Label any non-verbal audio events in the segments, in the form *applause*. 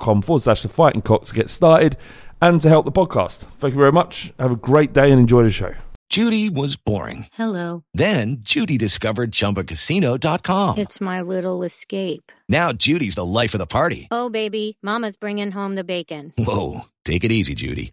forward slash the fighting cock to get started and to help the podcast. Thank you very much. Have a great day and enjoy the show. Judy was boring. Hello. Then Judy discovered ChumbaCasino.com. It's my little escape. Now Judy's the life of the party. Oh, baby, Mama's bringing home the bacon. Whoa, take it easy, Judy.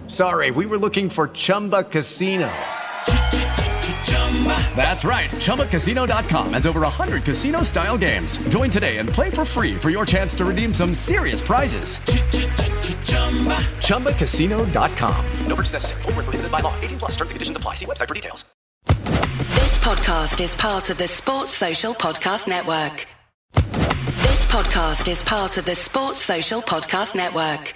sorry. We were looking for Chumba Casino. That's right. ChumbaCasino.com has over 100 casino style games. Join today and play for free for your chance to redeem some serious prizes. ChumbaCasino.com. No purchase necessary. Full prohibited by law. 18 plus terms and conditions apply. See website for details. This podcast is part of the Sports Social Podcast Network. This podcast is part of the Sports Social Podcast Network.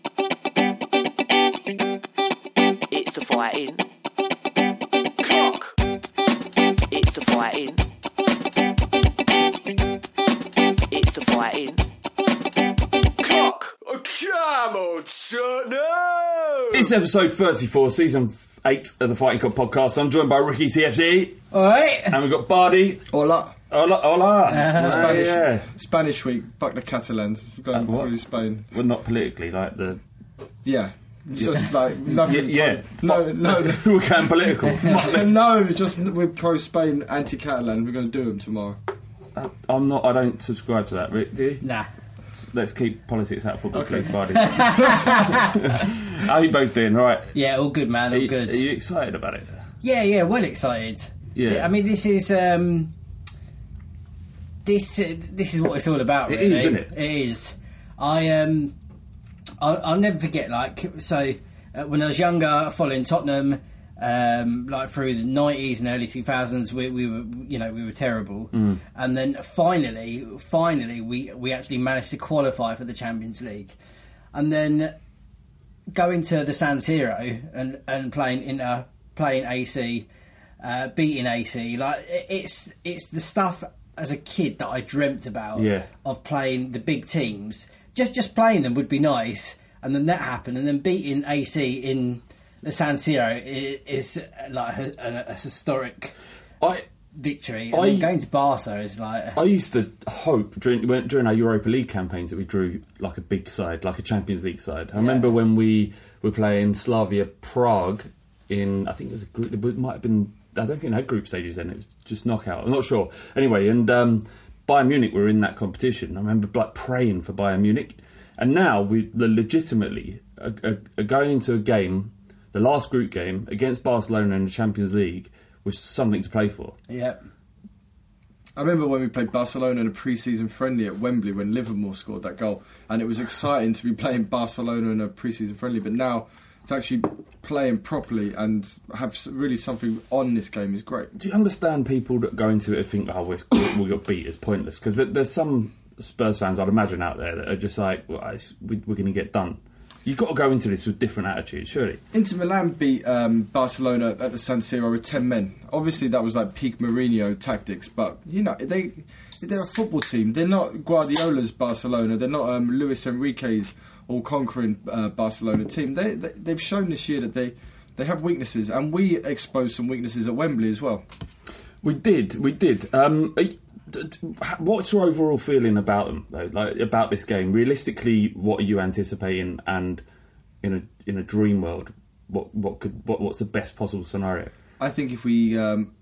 It's the fighting. Clock. It's the fighting. It's the fighting. Clock. Come on, son. No. It's episode 34, season 8 of the Fighting Cock podcast. I'm joined by Ricky TFC. All right. And we've got Bardi. Hola. Hola. Hola. Spanish, yeah. Spanish week. Fuck the Catalans. Going Uh, through Spain. Well, not politically, like the. Yeah. It's just like nothing. Yeah, yeah. No, no, *laughs* We're going political. *laughs* No. Just we're pro Spain, anti Catalan. We're going to do them tomorrow. I'm not. I don't subscribe to that. Rick, do you? Nah. Let's keep politics out of football, Okay. please, Bardi. *laughs* How are you both doing? Right. Yeah, all good, man. Are All you, good. are you excited about it? Yeah, yeah, well excited. Yeah. I mean, this is um, this uh, this is what it's all about. It Really. is, isn't it? It is. I um, I'll, I'll never forget. Like, so uh, when I was younger, following Tottenham, um, like through the nineties and early two thousands, we, we were, you know, we were terrible. Mm. And then finally, finally, we we actually managed to qualify for the Champions League, and then going to the San Siro and, and playing in a playing AC, uh, beating AC, like it's it's the stuff as a kid that I dreamt about Yeah. of playing the big teams. Just just playing them would be nice, and then that happened, and then beating AC in the San Siro i- is like a, a, a historic I victory. I- and then going to Barca is like I used to hope during when- during our Europa League campaigns that we drew like a big side, like a Champions League side. I remember when we were playing Slavia Prague in I think it was a group. It might have been. I don't think it had group stages then. It was just knockout. I'm not sure. Anyway, and um, Bayern Munich were in that competition. I remember like praying for Bayern Munich, and now we legitimately are, are, are going into a game, the last group game against Barcelona in the Champions League, with something to play for. yeah. I remember when we played Barcelona in a pre-season friendly at Wembley when Livermore scored that goal, and it was exciting to be playing Barcelona in a pre-season friendly. But now to actually playing properly and have really something on this game is great. Do you understand people that go into it and think, "Oh, we're, we got beat"? It's pointless because there's some Spurs fans I'd imagine out there that are just like, well, "We're going to get done." You've got to go into this with different attitudes, surely. Inter Milan beat um, Barcelona at the San Siro with ten men. Obviously, that was like peak Mourinho tactics, but you know they they're a football team. They're not Guardiola's Barcelona. They're not um, Luis Enrique's all-conquering uh, Barcelona team. They, they they've shown this year that they they have weaknesses, and we exposed some weaknesses at Wembley as well. We did, we did. Um, are you- d- d- what's your overall feeling about them, though? Like about this game? Realistically, what are you anticipating? And in a in a dream world, what what could what, what's the best possible scenario? I think if we um,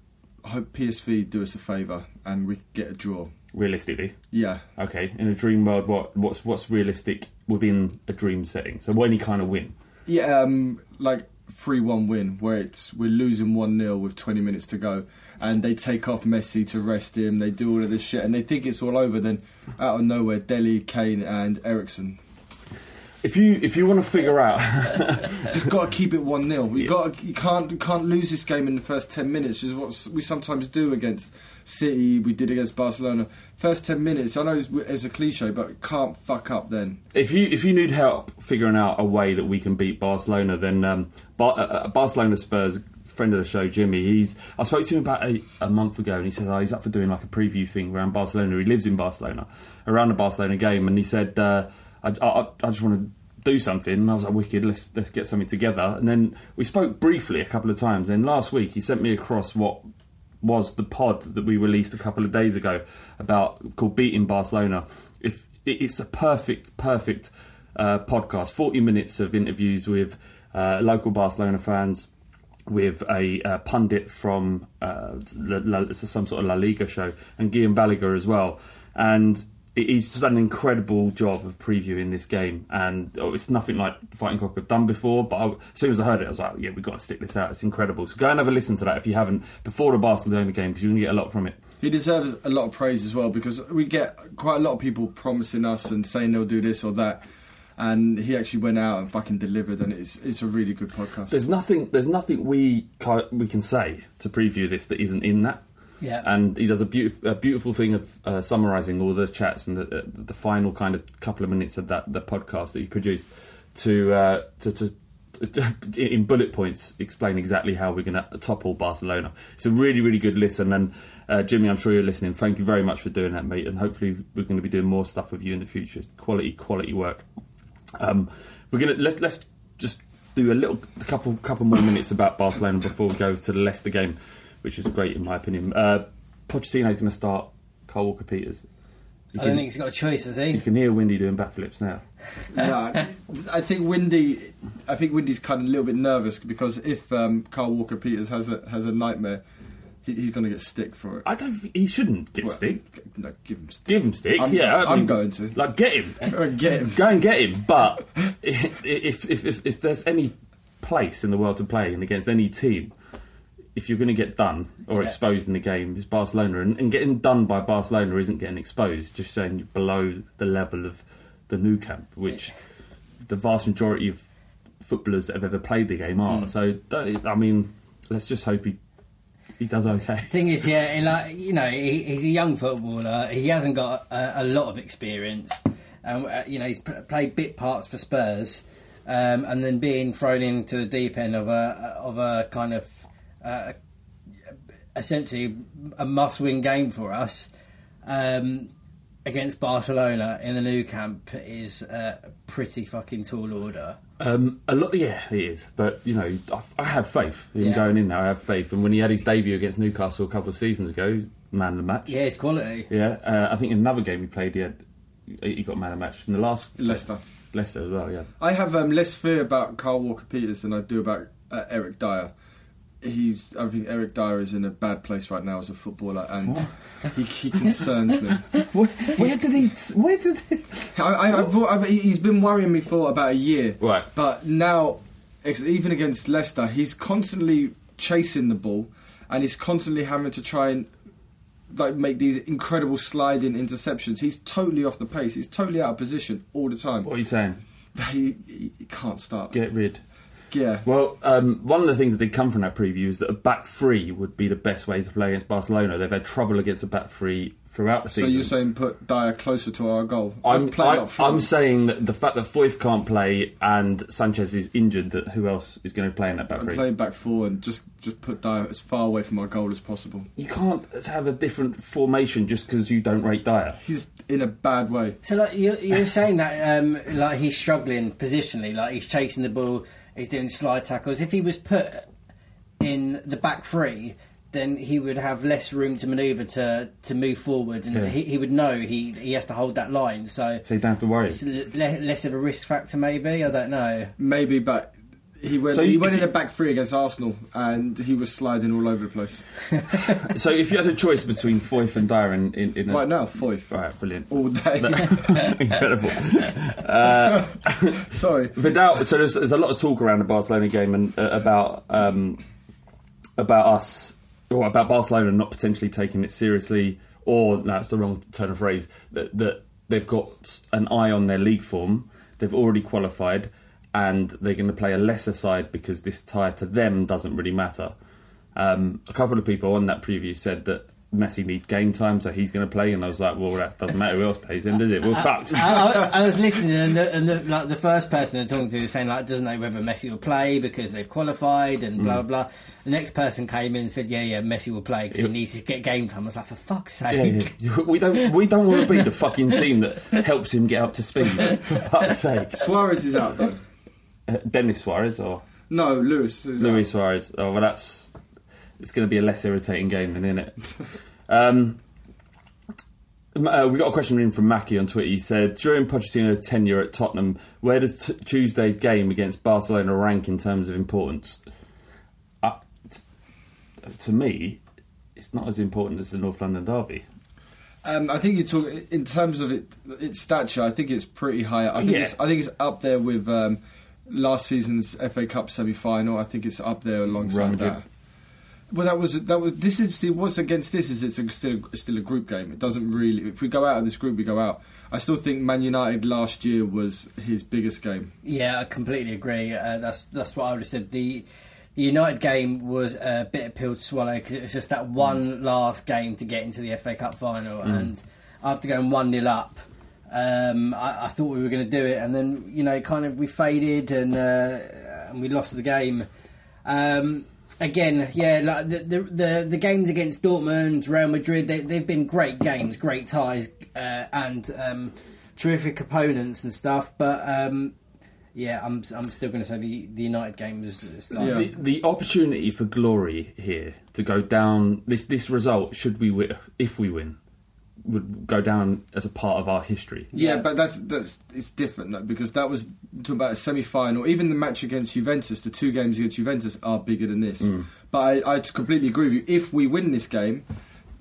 hope PSV do us a favour and we get a draw. Realistically, Yeah, okay. In a dream world, what what's what's realistic within a dream setting? So any kind of win. Yeah, um, like three one win where it's we're losing one 0 with twenty minutes to go, and they take off Messi to rest him. They do all of this shit, and they think it's all over. Then out of nowhere, Dele, Kane, and Eriksen If you if you want to figure out *laughs* just got to keep it one 0 We got you can't you can't lose this game in the first ten minutes. Is what we sometimes do against City. We did against Barcelona. First ten minutes. I know it's, it's a cliche, but can't fuck up then. If you if you need help figuring out a way that we can beat Barcelona, then um, Bar- uh, uh, Barcelona Spurs friend of the show, Jimmy. He's I spoke to him about a, a month ago, and he said oh, he's up for doing like a preview thing around Barcelona. He lives in Barcelona, around the Barcelona game, and he said uh, I, I, I just want to do something. And I was like, wicked. Let's let's get something together. And then we spoke briefly a couple of times. Then last week he sent me across what was the pod that we released a couple of days ago about called beating Barcelona. If it's a perfect, perfect uh, podcast, forty minutes of interviews with uh, local Barcelona fans, with a uh, pundit from uh, La, La, some sort of La Liga show, and Guillem Balagué as well, and. He's just done an incredible job of previewing this game, and oh, it's nothing like Fighting Cock have done before. But I, as soon as I heard it, I was like, "Yeah, we've got to stick this out. It's incredible." So go and have a listen to that if you haven't before the Barcelona game, because you're going to get a lot from it. He deserves a lot of praise as well because we get quite a lot of people promising us and saying they'll do this or that, and he actually went out and fucking delivered, and it's it's a really good podcast. There's nothing. There's nothing we we can say to preview this that isn't in that. Yeah. And he does a, beautif- a beautiful thing of uh, summarising all the chats and the, the, the final kind of couple of minutes of that the podcast that he produced to uh, to, to, to in bullet points explain exactly how we're going to topple Barcelona. It's a really really good listen. And uh, Jimmy, I'm sure you're listening. Thank you very much for doing that, mate. And hopefully we're going to be doing more stuff with you in the future. Quality quality work. Um, we're gonna let's let's just do a little a couple couple more minutes about Barcelona before we go to the Leicester game, which was great in my opinion. Uh, Pochettino's going to start Kyle Walker Peters. You I don't think he's got a choice, has he? you can hear Windy doing backflips now. *laughs* yeah, I think Windy. I think Windy's kind of a little bit nervous because if um, Kyle Walker Peters has a has a nightmare, he, he's going to get stick for it. I don't. think- He shouldn't get Well, stick. No, give him stick. Give him stick. I'm- yeah, I I'm going to. Like get him. *laughs* Get him. Go and get him. But *laughs* if, if if if there's any place in the world to play and against any team, if you're going to get done or Yeah. exposed in the game, it's Barcelona, and, and getting done by Barcelona isn't getting exposed. Just saying you're below the level of the Nou Camp, which the vast majority of footballers that have ever played the game are. So don't- I mean, let's just hope he he does okay. Thing is, yeah, like you know, he, he's a young footballer. He hasn't got a, a lot of experience. Um, uh, you know, he's played bit parts for Spurs, um, and then being thrown into the deep end of a of a kind of uh, essentially a must-win game for us. um, against Barcelona in the Nou Camp is uh, a pretty fucking tall order. Um, a lot, yeah, it is. But you know, I, I have faith in Yeah. going in there. I have faith, and when he had his debut against Newcastle a couple of seasons ago, man of the match. Yeah, it's quality. Yeah, uh, I think in another game he played, he had he got man of the match in the last Leicester. Leicester as well. Yeah, I have um, less fear about Kyle Walker Peters than I do about uh, Eric Dier. He's, I think Eric Dier is in a bad place right now as a footballer, and he, he concerns me. *laughs* where, where did he? Where did? He... I, I, I've, I've, he's been worrying me for about a year. Right. But now, even against Leicester, he's constantly chasing the ball, and he's constantly having to try and like make these incredible sliding interceptions. He's totally off the pace. He's totally out of position all the time. What are you saying? He, he, he can't start. Get rid. Yeah. Well, um, one of the things that did come from that preview is that a back three would be the best way to play against Barcelona. They've had trouble against a back three throughout the season. So season. you're saying put Dier closer to our goal? I'm, playing I. I'm saying that the fact that Foyth can't play and Sanchez is injured, that who else is going to play in that back I'm three? playing back four and just just put Dier as far away from our goal as possible. You can't have a different formation just because you don't rate Dier. He's in a bad way. So like you're, you're saying that um, like he's struggling positionally, like he's chasing the ball, he's doing slide tackles. If he was put in the back three, then he would have less room to manoeuvre to to move forward, and Yeah. he, he would know he he has to hold that line. So So you don't have to worry. it's le- less of a risk factor, maybe. I don't know. Maybe, but he went. So he you- went in you- a back three against Arsenal, and he was sliding all over the place. *laughs* so if you had a choice between Foyth and Dier in, in, in a, Right now, Foyth Right, brilliant. all day. *laughs* Incredible. Uh, Sorry. *laughs* Vidal. So there's, there's a lot of talk around the Barcelona game and uh, about um, about us or about Barcelona not potentially taking it seriously, or no, that's the wrong turn of phrase. That, that they've got an eye on their league form. They've already qualified, and they're going to play a lesser side because this tie to them doesn't really matter. Um, a couple of people on that preview said that Messi needs game time, so he's going to play, and I was like, well, that doesn't matter who else plays, then does it? We're *laughs* fucked. I, I, I was listening, and, the, and the, like the first person I'm talking to was saying like doesn't know whether Messi will play because they've qualified and blah Mm. blah. The next person came in and said, yeah, yeah, Messi will play because he needs to get game time. I was like, for fuck's sake. Yeah, yeah. We don't. We don't want to be the fucking team that helps him get up to speed. *laughs* For fuck's sake. Suarez is out though. *laughs* Denis Suarez or No, Luis. Is Luis. Suarez. Oh well, that's. It's going to be a less irritating game than in it. *laughs* Um, uh, we got a question in from Mackie on Twitter. He said, during Pochettino's tenure at Tottenham, where does t- Tuesday's game against Barcelona rank in terms of importance? Uh, t- to me, it's not as important as the North London derby. Um, I think you talk in terms of it, its stature. I think it's pretty high. I think Yeah. it's. I think it's up there with um, last season's FA Cup semi-final. I think it's up there alongside Madrid. that. Well, that was that was. This is see what's against this is it's a, still still a group game. It doesn't really. If we go out of this group, we go out. I still think Man United last year was his biggest game. Yeah, I completely agree. Uh, that's that's what I would have said. The the United game was a bit of pill to swallow because it was just that one last game to get into the FA Cup final, Mm. and after going one 0 up, um, I, I thought we were going to do it, and then you know, kind of we faded and uh, and we lost the game. Um, again, yeah, like the, the the the games against Dortmund, Real Madrid, they, they've been great games, great ties, uh, and um, terrific opponents and stuff. But um, yeah, I'm I'm still going to say the the United game was. is like- The, the opportunity for glory here to go down this this result should we win if we win would go down as a part of our history. Yeah, but that's that's it's different though, because that was talking about a semi-final. Even the match against Juventus, the two games against Juventus are bigger than this. Mm. But I, I completely agree with you. If we win this game,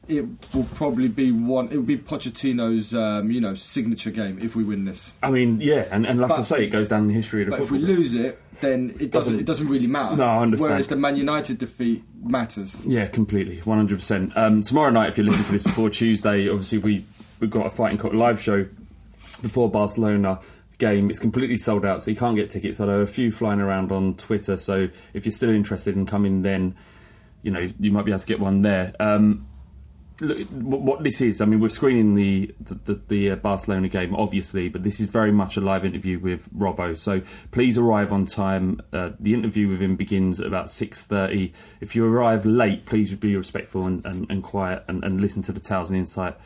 it will probably be one. It will be Pochettino's, um, you know, signature game. If we win this, I mean, yeah, and, and like I say, it goes down in the history of the but if we lose it, then it doesn't. It doesn't really matter. No, I understand. Whereas the Man United defeat matters. Yeah, completely, one hundred percent. Um, Tomorrow night, if you're listening to this before Tuesday, obviously we we've got a fighting cock live show before Barcelona game. It's completely sold out, so you can't get tickets. Although a few flying around on Twitter, so if you're still interested in coming, then you know you might be able to get one there. Um, what, this is, I mean, we're screening the the, the, the uh, Barcelona game, obviously, but this is very much a live interview with Robbo. So please arrive on time. Uh, the interview with him begins at about six thirty. If you arrive late, please be respectful and, and, and quiet and, and listen to the Tales and Insight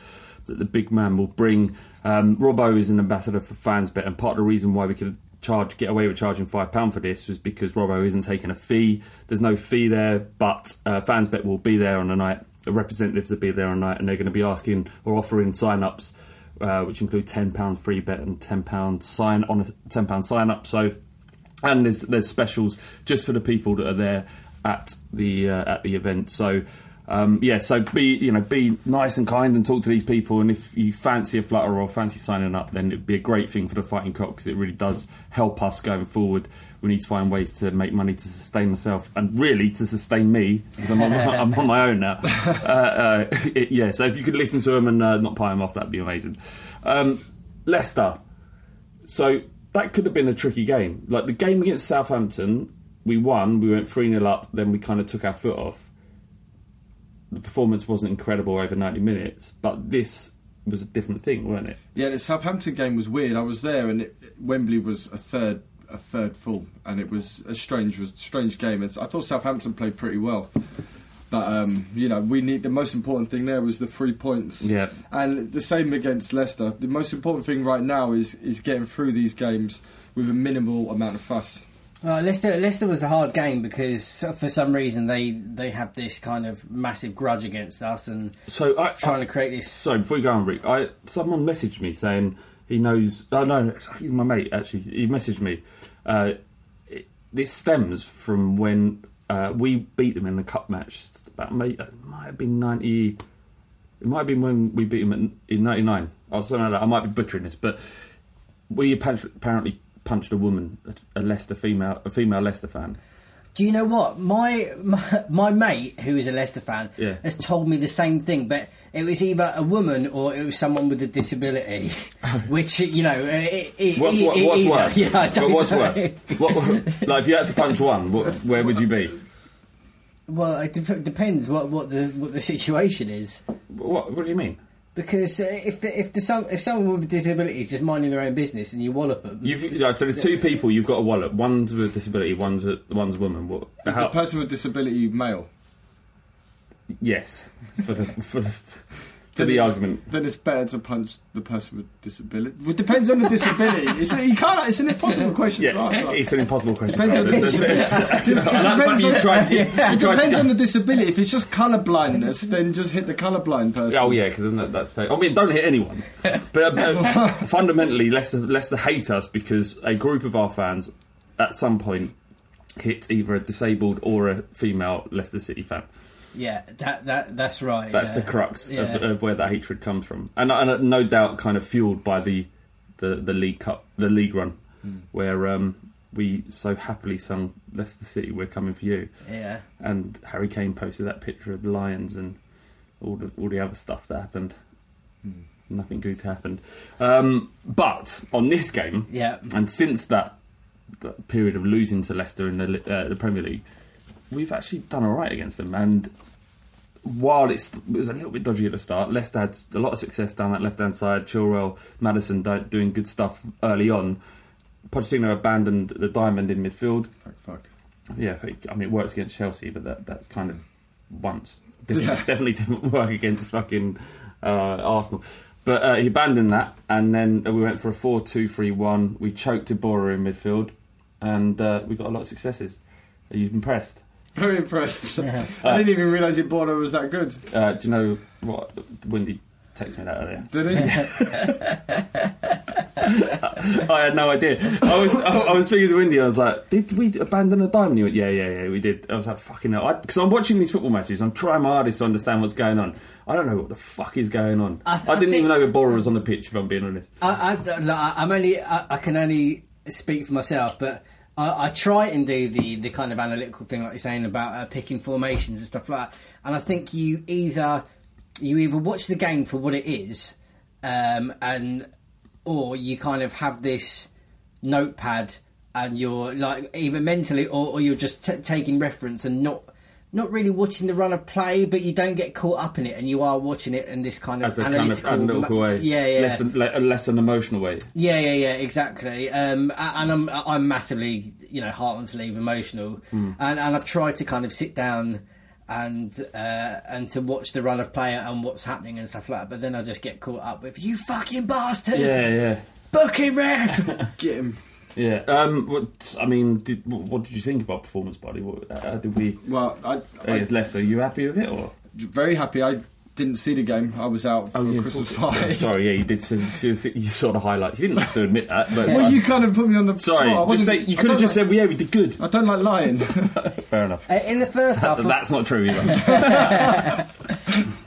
that the big man will bring. Um, Robbo is an ambassador for FansBet, and part of the reason why we could charge get away with charging five pound for this was because Robbo isn't taking a fee. There's no fee there, but uh, FansBet will be there on the night. Representatives will be there on night, and they're going to be asking or offering sign-ups, uh, which include ten pound free bet and ten pound sign on a ten pound sign up. So, and there's there's specials just for the people that are there at the uh, at the event. So. Um, yeah, so be you know be nice and kind and talk to these people. And if you fancy a flutter or fancy signing up, then it'd be a great thing for the fighting cock because it really does help us going forward. We need to find ways to make money to sustain myself and really to sustain me because I'm, on my- *laughs* I'm on my own now. Uh, uh, *laughs* it- yeah, so if you could listen to them and uh, not pie them off, that'd be amazing. Um, Leicester. So that could have been a tricky game. Like the game against Southampton, we won. We went three 0 up. Then we kind of took our foot off the performance wasn't incredible over 90 minutes, but this was a different thing, wasn't it? Yeah, the Southampton game was weird. I was there, and it, Wembley was a third a third full, and it was a strange strange game. It's, I thought Southampton played pretty well, but um, you know we need the most important thing there was the three points. Yeah. and the same against Leicester. The most important thing right now is is getting through these games with a minimal amount of fuss. Well, Leicester, Leicester was a hard game because for some reason they, they have this kind of massive grudge against us and So I, trying to create this. So before you go on, Rick, I someone messaged me saying he knows. Oh no, he's my mate. Actually, he messaged me. Uh, it, this stems from when uh, we beat them in the cup match. It's about it might have been ninety. It might have been when we beat them in, in ninety nine or something like that. I might be butchering this, but we apparently punched a woman, a Leicester female, a female Leicester fan. Do you know what my, my my mate who is a Leicester fan Yeah. has told me the same thing, but it was either a woman or it was someone with a disability, *laughs* which you know. uh, It, it, What's, e- what, what's worse? Yeah, I don't what's know. worse? What, *laughs* like if you had to punch one, what, where would you be? Well, it dep- depends what, what the what the situation is. What, what do you mean? Because uh, if the, if the some if someone with a disability is just minding their own business and you wallop them, You've, no, so there's two people you've got a wallet. One's with a disability. One's a, one's a woman. What? Is how- the person with disability male? yes, for the for the for the argument. Then it's better to punch the person with disability. Well, it depends on the disability. *laughs* It's, a, you can't, it's an impossible question to answer. it's an impossible question. Depends on the disability. that's- I *laughs* like the fact depends you on- tried- you it depends on the disability. If it's just colour blindness, then just hit the colour blind person. Oh yeah, because that, that's fair. I mean, don't hit anyone. But uh, *laughs* fundamentally, Leicester, Leicester hate us because a group of our fans, at some point, hit either a disabled or a female Leicester City fan. Yeah, that that that's right. That's yeah. the crux Yeah. of, of where that hatred comes from, and, and no doubt kind of fueled by the the, the League Cup, the League Run, Hmm. where um, we so happily sung Leicester City, "We're coming for you," Yeah. and Harry Kane posted that picture of the Lions and all the all the other stuff that happened. Nothing good happened, um, but on this game, Yeah. and since that, that period of losing to Leicester in the uh, the Premier League, we've actually done all right against them. And while it's, it was a little bit dodgy at the start, Leicester had a lot of success down that left hand side. Chilwell, Maddison doing good stuff early on. Pochettino abandoned the diamond in midfield. Fuck, fuck. Yeah, I mean it works against Chelsea, but that that's kind of once. Didn't, *laughs* Yeah. Definitely didn't work against fucking uh, Arsenal. But uh, he abandoned that, and then we went for a 4 2 3 1. We choked Iborra in midfield, and uh, we got a lot of successes. Are you impressed? *laughs* Very impressed. I didn't even realise your border was that good. Uh, do you know what? Wendy texted me that earlier. Did he? *laughs* I had no idea. I was I, I was speaking to Wendy. I was like, "Did we abandon the diamond?" He went, "Yeah, yeah, yeah, we did." I was like, "Fucking hell!" Because I'm watching these football matches. I'm trying my hardest to understand what's going on. I don't know what the fuck is going on. I I, th- I didn't even think- know Iborra was on the pitch. If I'm being honest. I, I've, like, I'm only. I, I can only speak for myself, but I, I try and do the, the kind of analytical thing, like you're saying about uh, picking formations and stuff like that. And I think you either you either watch the game for what it is, um, and or you kind of have this notepad and you're like either mentally or, or you're just t- taking reference and not. Not really watching the run of play, but you don't get caught up in it, and you are watching it in this kind of As a kind of analytical, analytical way, Yeah, yeah. less an, le- less an emotional way. Yeah, yeah, yeah, exactly. Um, and I'm I'm massively, you know, heart and sleeve emotional, Hmm. and and I've tried to kind of sit down and uh, and to watch the run of play and what's happening and stuff like that. But then I just get caught up with you fucking bastard. Yeah, yeah. Book him, ref. *laughs* Get him. Yeah. Um. What, I mean, did, what, what did you think about performance, buddy? What, how did we? Well, I, Uh, I are you happy with it or? very happy. I didn't see the game. I was out for Oh, yeah, Christmas of party. Yeah, sorry, yeah, you did. see- see- see- You saw the highlights. You didn't have to admit that, but Well, you kind of put me on the sorry. spot. I just say, you could have just like- said, well, "Yeah, we did good." I don't like lying. *laughs* *laughs* Fair enough. Uh, in the first *laughs* half, That's not true either.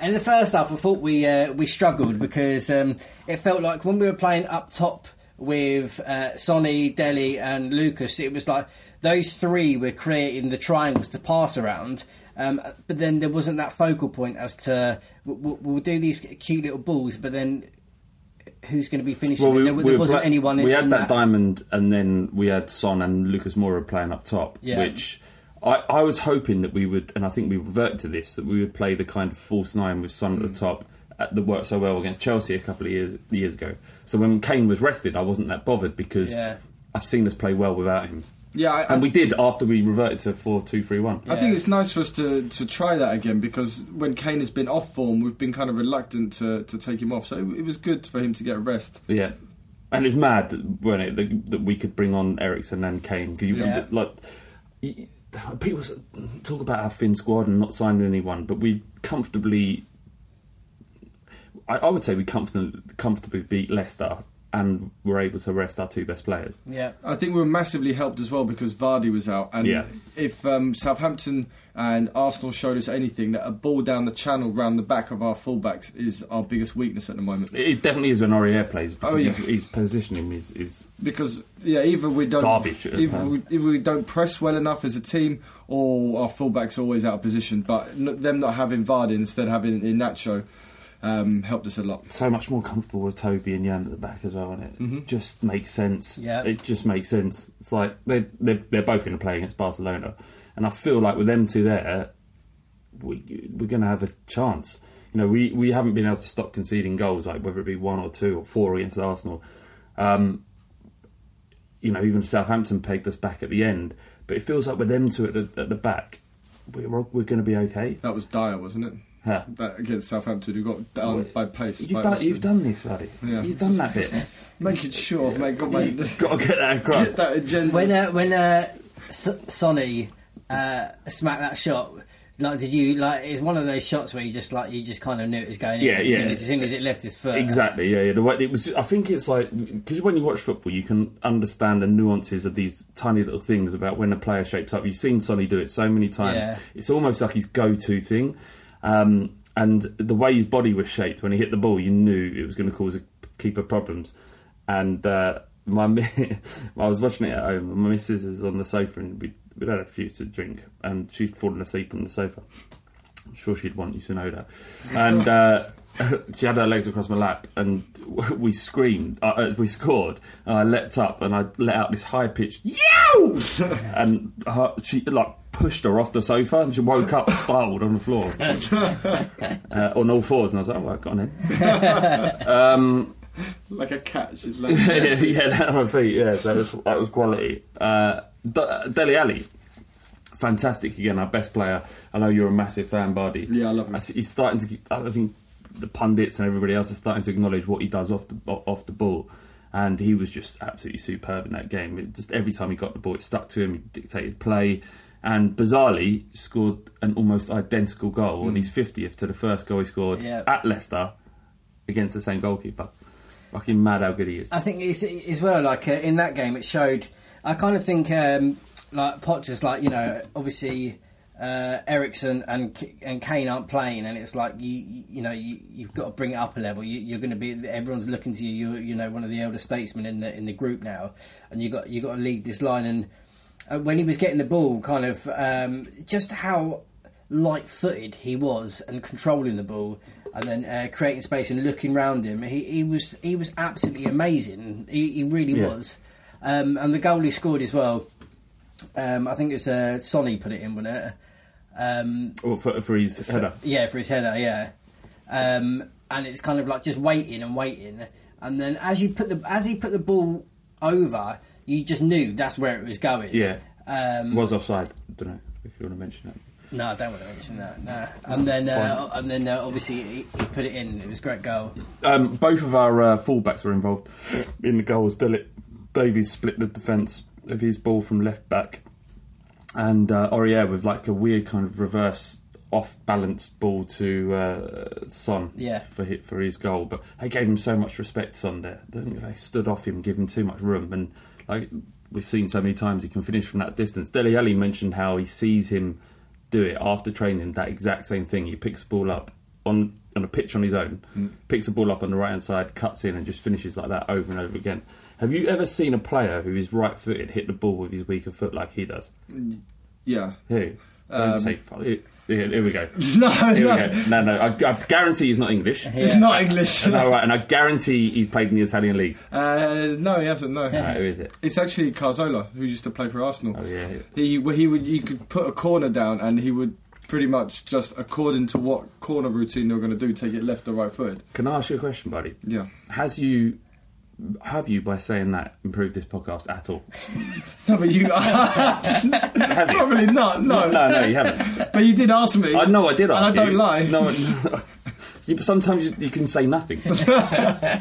In the first half, I thought we uh, we struggled because um, it felt like when we were playing up top with uh, Sonny, Dele, and Lucas, it was like those three were creating the triangles to pass around. Um, but then there wasn't that focal point as to we'll, we'll do these cute little balls, but then who's going to be finishing? Well, we, there, we there wasn't pla- anyone. We in, had in that, diamond, and then we had Son and Lucas Moura playing up top, Yeah. which I, I was hoping that we would, and I think we revert to this, that we would play the kind of false nine with Son Mm. at the top at, that worked so well against Chelsea a couple of years years ago. So when Kane was rested, I wasn't that bothered because Yeah. I've seen us play well without him. Yeah, I- and we did after we reverted to four two three one. I think it's nice for us to, to try that again because when Kane has been off form, we've been kind of reluctant to, to take him off. So it, it was good for him to get a rest. Yeah, and it's mad, wasn't it, that, that we could bring on Eriksen and Kane because you Yeah. like y- people talk about our thin squad and not signing anyone, but we comfortably, I, I would say we comfortably comfortably beat Leicester and were able to rest our two best players. Yeah. I think we were massively helped as well because Vardy was out. And Yes. if um, Southampton and Arsenal showed us anything, that a ball down the channel round the back of our fullbacks is our biggest weakness at the moment. It definitely is when Aurier plays. because Oh, yeah. his, his positioning is, is Because yeah, either we don't Garbage, either, we, either we don't press well enough as a team, or our fullbacks are always out of position. But them not having Vardy instead having Iheanacho um, helped us a lot. so much more comfortable with Toby and Jan at the back as well, and it Mhm. just makes sense. Yeah. it just makes sense. It's like they they're, they're both going to play against Barcelona, and I feel like with them two there, we we're going to have a chance. You know, we, we haven't been able to stop conceding goals, like whether it be one or two or four against Arsenal. Um, you know, even Southampton pegged us back at the end, but it feels like with them two at the at the back, we're we're going to be okay. That was dire, wasn't it? Yeah. That against Southampton, who got down by pace. You've by done, you've done this, buddy. Yeah. You've done that bit. *laughs* Making sure, mate. Got, mate, Got to get that across. Get that agenda. When uh, when uh, S- Sonny uh, smacked that shot, like did you like? It's one of those shots where you just like you just kind of knew it was going Yeah, in as, yeah. Soon as, as soon as it left his foot. Exactly, yeah, yeah. The way it was, I think it's like because when you watch football, you can understand the nuances of these tiny little things about when a player shapes up. You've seen Sonny do it so many times. Yeah. It's almost like his go-to thing. Um, and the way his body was shaped when he hit the ball, you knew it was going to cause a keeper problems. And uh, my, *laughs* I was watching it at home. And my missus is on the sofa, and we we'd had a few to drink, and she'd fallen asleep on the sofa. I'm sure she'd want you to know that. And uh, *laughs* she had her legs across my lap, and *laughs* we screamed uh, we scored. And I leapt up and I let out this high pitched "Yow!" *laughs* and her, she like pushed her off the sofa, and she woke up startled on the floor uh, on all fours. And I was like, "Oh, well, then." um, like a cat. She's like yeah, yeah, that on her feet. Yeah, so that was, that was quality. Uh, D- Dele Alli, fantastic again. Our best player. I know you're a massive fan, Bardi. Yeah, I love him. I see- He's starting to. I think the pundits and everybody else are starting to acknowledge what he does off the off the ball. And he was just absolutely superb in that game. It just every time he got the ball, it stuck to him. He dictated play, and bizarrely scored an almost identical goal Mm. on his fiftieth to the first goal he scored Yeah. at Leicester against the same goalkeeper. Fucking mad how good he is. I think it's, as well, like uh, in that game, it showed. I kind of think um, like Potter's like you know obviously uh, Eriksen and and Kane aren't playing, and it's like you you- know you, you've got to bring it up a level. You, you're going to be everyone's looking to you. You're you know one of the elder statesmen in the in the group now, and you got you got to lead this line. And uh, when he was getting the ball, kind of um, just how light-footed he was and controlling the ball. And then uh, creating space and looking round him, he, he was he was absolutely amazing. He, he really Yeah. was. Um, and the goal he scored as well, um, I think it's uh, Sonny put it in, wasn't it? Um, Or for, for his header. yeah, for his header, yeah. Um, and it's kind of like just waiting and waiting, and then as you put the as he put the ball over, you just knew that's where it was going. Yeah. Um, was offside. I don't know if you want to mention that. No, I don't want to mention that. No, and then uh, and then uh, obviously he, he put it in. It was a great goal. Um, both of our uh, fullbacks were involved in the goals. Davies split the defence of his ball from left back, and uh, Aurier with like a weird kind of reverse off balanced ball to uh, Son Yeah. for hit for his goal. But they gave him so much respect. Son there, they, stood off him, give him too much room, and like we've seen so many times, he can finish from that distance. Dele Alli mentioned how he sees him do it after training. That exact same thing. He picks the ball up on on a pitch on his own, picks the ball up on the right hand side, cuts in, and just finishes like that over and over again. Have you ever seen a player who is right footed hit the ball with his weaker foot like he does? Yeah. Who? Don't Um, take. Here, here, here we go. *laughs* No, here no. we go. No, no. I, I guarantee he's not English. He's not English. no, right, and I guarantee he's played in the Italian leagues. Uh, no, he hasn't. No. Right, who is it? It's actually Cazorla, who used to play for Arsenal. Oh yeah. He he would he could put a corner down and he would pretty much just according to what corner routine they're going to do, take it left or right foot. Can I ask you a question, buddy? Yeah. Has you have you by saying that improved this podcast at all? *laughs* No, but you *laughs* Have you? *laughs* probably not. No, No, no, you haven't. But you did ask me. I know I did and I don't you. lie. No, no. You, sometimes you, you can say nothing. Uh,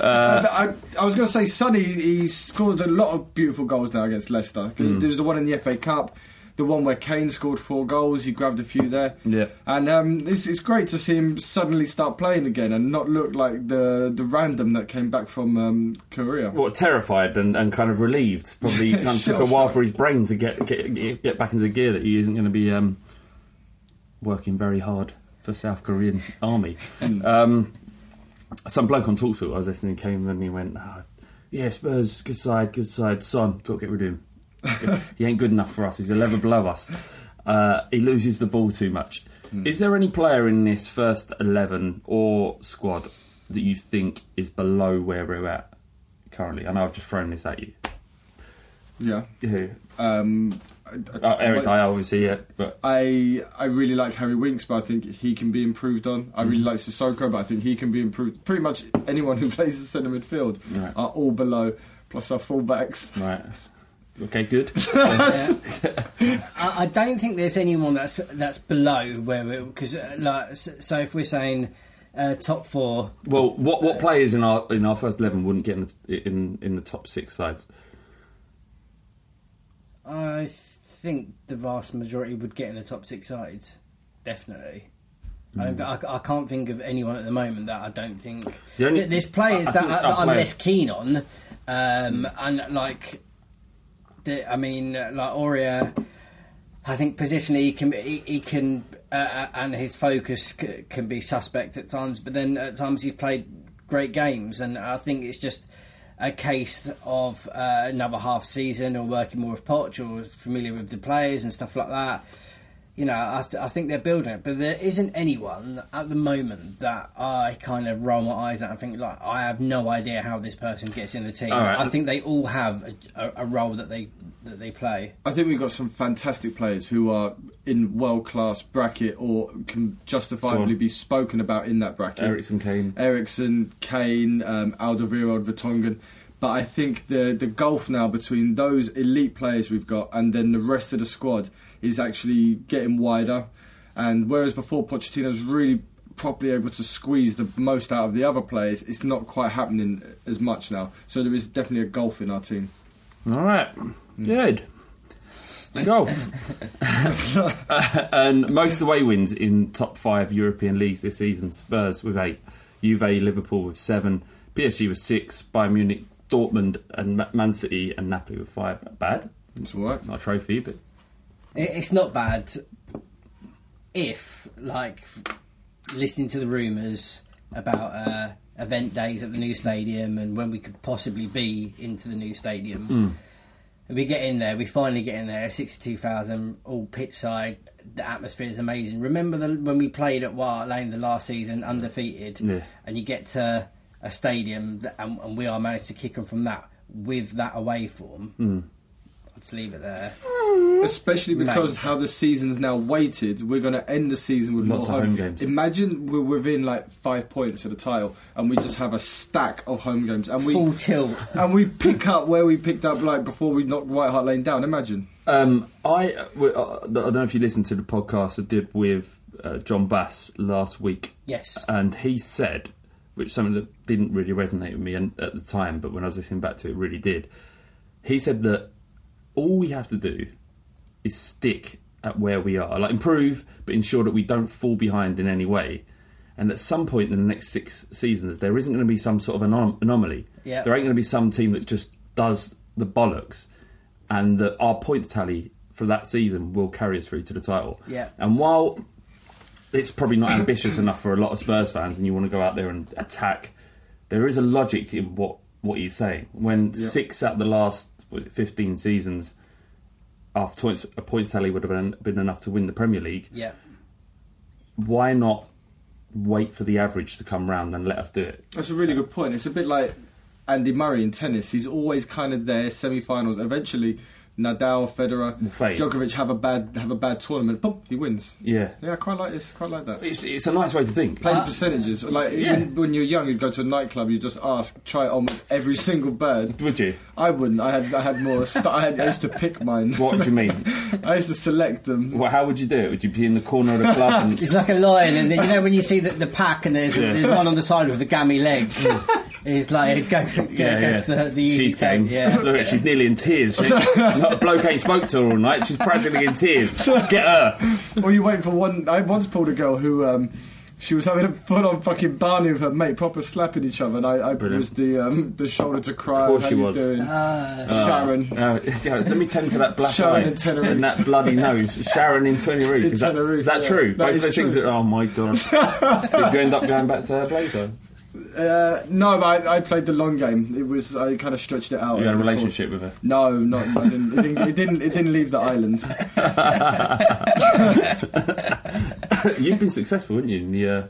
I, I was going to say, Sonny, he's scored a lot of beautiful goals now against Leicester. Mm. There was the one in the FA Cup, the one where Kane scored four goals. He grabbed a few there. Yeah. And um, it's, it's great to see him suddenly start playing again and not look like the the random that came back from um, Korea. What terrified and, and kind of relieved. Probably *laughs* kind of took a while for his brain to get get, get back into gear that he isn't going to be um, working very hard for South Korean army. um, some bloke on Talk to I was listening came and he went, "Ah, "Yeah, Spurs, good side, good side. Son, got to get rid of him. *laughs* he ain't good enough for us. He's a level below us. Uh, he loses the ball too much." Is there any player in this first eleven or squad that you think is below where we're at currently? I know I've just thrown this at you. Yeah. Who? Um, Uh, Eric but- Dier, obviously, yeah, but I I really like Harry Winks, but I think he can be improved on. I really like Sissoko, but I think he can be improved. Pretty much anyone who *laughs* plays the centre midfield Right. are all below, plus our fullbacks. right. *laughs* Okay, good. *laughs* I, I don't think there's anyone that's that's below where we because uh, like so if we're saying uh, top four, well, what what players in our in our first eleven wouldn't get in the, in in the top six sides? I think the vast majority would get in the top six sides, definitely. I, don't, Hmm. I, I can't think of anyone at the moment that I don't think. The only- Th- There's players I- I that, think I, our that I'm less keen on, um, and like, the, I mean, like Aurier. I think positionally he can he, he can uh, uh, and his focus c- can be suspect at times, but then at times he's played great games, and I think it's just a case of uh, another half season or working more with Poch or familiar with the players and stuff like that. You know, I, th- I think they're building it, but there isn't anyone at the moment that I kind of roll my eyes at and think like I have no idea how this person gets in the team. All right. I think they all have a, a, a role that they that they play. I think we've got some fantastic players who are in world class bracket or can justifiably be spoken about in that bracket. Eriksen, Kane. Eriksen, Kane, um, Alderweireld, Vertonghen. But I think the the gulf now between those elite players we've got and then the rest of the squad is actually getting wider. And whereas before Pochettino's really properly able to squeeze the most out of the other players, it's not quite happening as much now. So there is definitely a gulf in our team. All right, mm. good. Golf. *laughs* Uh, and most of the away wins in top five European leagues this season. Spurs with eight, Juve, Liverpool with seven, PSG with six, Bayern Munich, Dortmund, and Man City and Napoli with five. Bad. It's all right. Not a trophy, but It, it's not bad if, like, listening to the rumours about uh, event days at the new stadium and when we could possibly be into the new stadium. Mm. And we get in there, we finally get in there, 62,000, all pitch side. The atmosphere is amazing. Remember the, when we played at White Lane the last season, undefeated, Yeah. and you get to a stadium that, and, and we are managed to kick them from that with that away form. Mm. I'll just leave it there. Especially because Mate. how the season's now weighted, we're going to end the season with Lots more of home games. Imagine we're within like five points of the title, and we just have a stack of home games, and we Full tilt. and we pick up where we picked up like before we knocked White Hart Lane down. Imagine. Um, I, uh, w- uh, I don't know if you listened to the podcast I did with uh, John Bass last week. Yes. And he said, which something that didn't really resonate with me an- at the time, but when I was listening back to it, it really did. He said that all we have to do is stick at where we are, like improve, but ensure that we don't fall behind in any way. And at some point in the next six seasons, there isn't going to be some sort of anom- anomaly. Yeah. There ain't going to be some team that just does the bollocks, and that our points tally for that season will carry us through to the title. Yeah. And while it's probably not ambitious enough for a lot of Spurs fans, and you want to go out there and attack, there is a logic in what what he's saying. When six out of the last was it, fifteen seasons, our points a point tally would have been, been enough to win the Premier League. Yeah. Why not wait for the average to come round and let us do it? That's a really good point. It's a bit like Andy Murray in tennis. He's always kind of there, semi-finals. Eventually, Nadal, Federer, fade. Djokovic have a bad have a bad tournament. Boom, he wins. Yeah. Yeah, I quite like this. Quite like that. It's, it's a nice way to think. Playing percentages. Like yeah. when, when you're young, you'd go to a nightclub. You just ask, try it on with every single bird. Would you? I wouldn't. I had I had more. *laughs* St- I, had, I used to pick mine. What do you mean? *laughs* I used to select them. Well, how would you do it? Would you be in the corner of the club? And, *laughs* It's like a lion, and then, you know when you see the, the pack, and there's Yeah. there's one on the side with the gammy legs. It's like go for, go, yeah, go yeah. for the, the easy she's take. game. Yeah. Look, at- she's nearly in tears. She, *laughs* not a bloke ain't spoke to her all night. She's practically in tears. Get her. Or you wait for one. I once pulled a girl who. Um, she was having a full-on fucking Barney with her mate, proper slapping each other, and I, I was the um, the shoulder to cry. Of course How she you was. Doing? Ah. Sharon. Uh, yeah, let me tend to that black Sharon eye in Tenerife. and that bloody nose. Sharon in Tenerife. In Is that, Tenerife, is that yeah. true? That Both is those things true. that, oh my god. *laughs* Did you end up going back to her Blazer? Uh, no, but I, I played the long game. It was I kind of stretched it out. You had a relationship with her? No, not. I didn't, it, didn't, it didn't. It didn't leave the island. *laughs* You've been successful, haven't you? In the uh,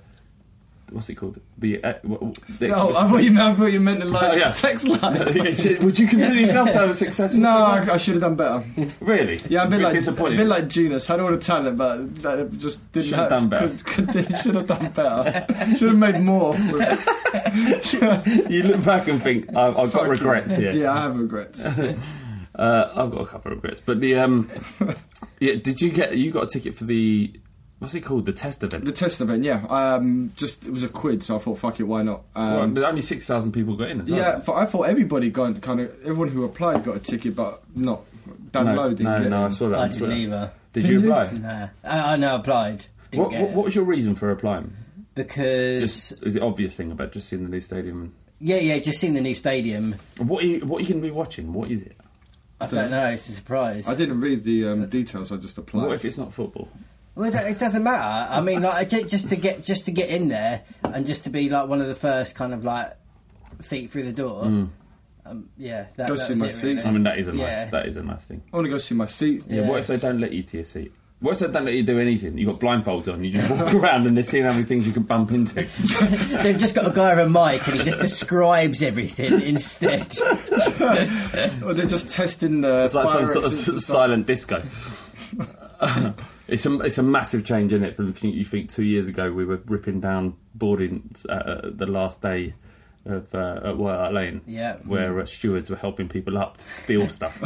what's it called? The, uh, what, the No, I thought you meant. I thought you meant the like Oh, yeah. sex life. Would you consider yourself to have a successful? No. I, I should have done better. *laughs* really. Yeah, a bit like disappointed. a bit like Jenas. Had all the talent, but that just didn't Should have have, done better. Could, could, *laughs* should have done better. should have made more. *laughs* you look back and think, I've, I've got regrets here. Yeah, I have regrets. Uh, I've got a couple of regrets, but the um, yeah, did you get you got a ticket for the what's it called the test event? The test event, yeah. Um, just it was a quid, so I thought, fuck it, why not? Well, Um, but only six thousand people got in. As yeah, for, I thought everybody got kind of everyone who applied got a ticket, but not Dan no, Lowe didn't no, get no, I saw that. I didn't Twitter. either. Did you apply? Nah, I, I know applied. Didn't What, get what, what was your reason for applying? because Just is it obvious thing about just seeing the new stadium? yeah, yeah, just seeing the new stadium. What are you, what are you going to be watching? What is it? I don't know. It's a surprise. I didn't read the um, details. I just applied. What if it's not football? Well, it, it doesn't matter. I mean, like, just to get just to get in there and just to be like one of the first kind of like feet through the door. Um, yeah, that, Go that see my it, seat. really. I mean, that is a nice Yeah. that is a nice thing. I want to go see my seat. Yeah. Yeah. What if they don't let you to your seat? What if they don't let you do anything? You've got blindfolds on. You just walk *laughs* around and they're seeing how many things you can bump into. *laughs* They've just got a guy with a mic and he just describes everything instead. *laughs* Or they're just testing the. It's like some sort of exits and s- stuff. silent disco. It's a it's a massive change in it. From if you you think two years ago we were ripping down boardings uh, the last day of uh, at White Hart Lane, Yeah. where uh, stewards were helping people up to steal stuff,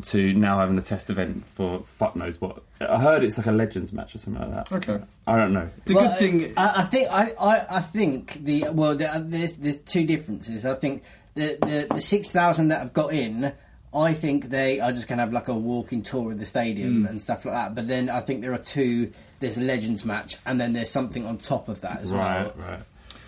*laughs* to now having a test event for fuck knows what. I heard it's like a legends match or something like that. Okay. I don't know. The Well, good thing. I, I think I, I, I think the well, there, there's there's two differences. I think the the, the six thousand that have got in. I think they are just going to have like a walking tour of the stadium Mm. and stuff like that. But then I think there are two. There's a legends match, and then there's something on top of that as well. right.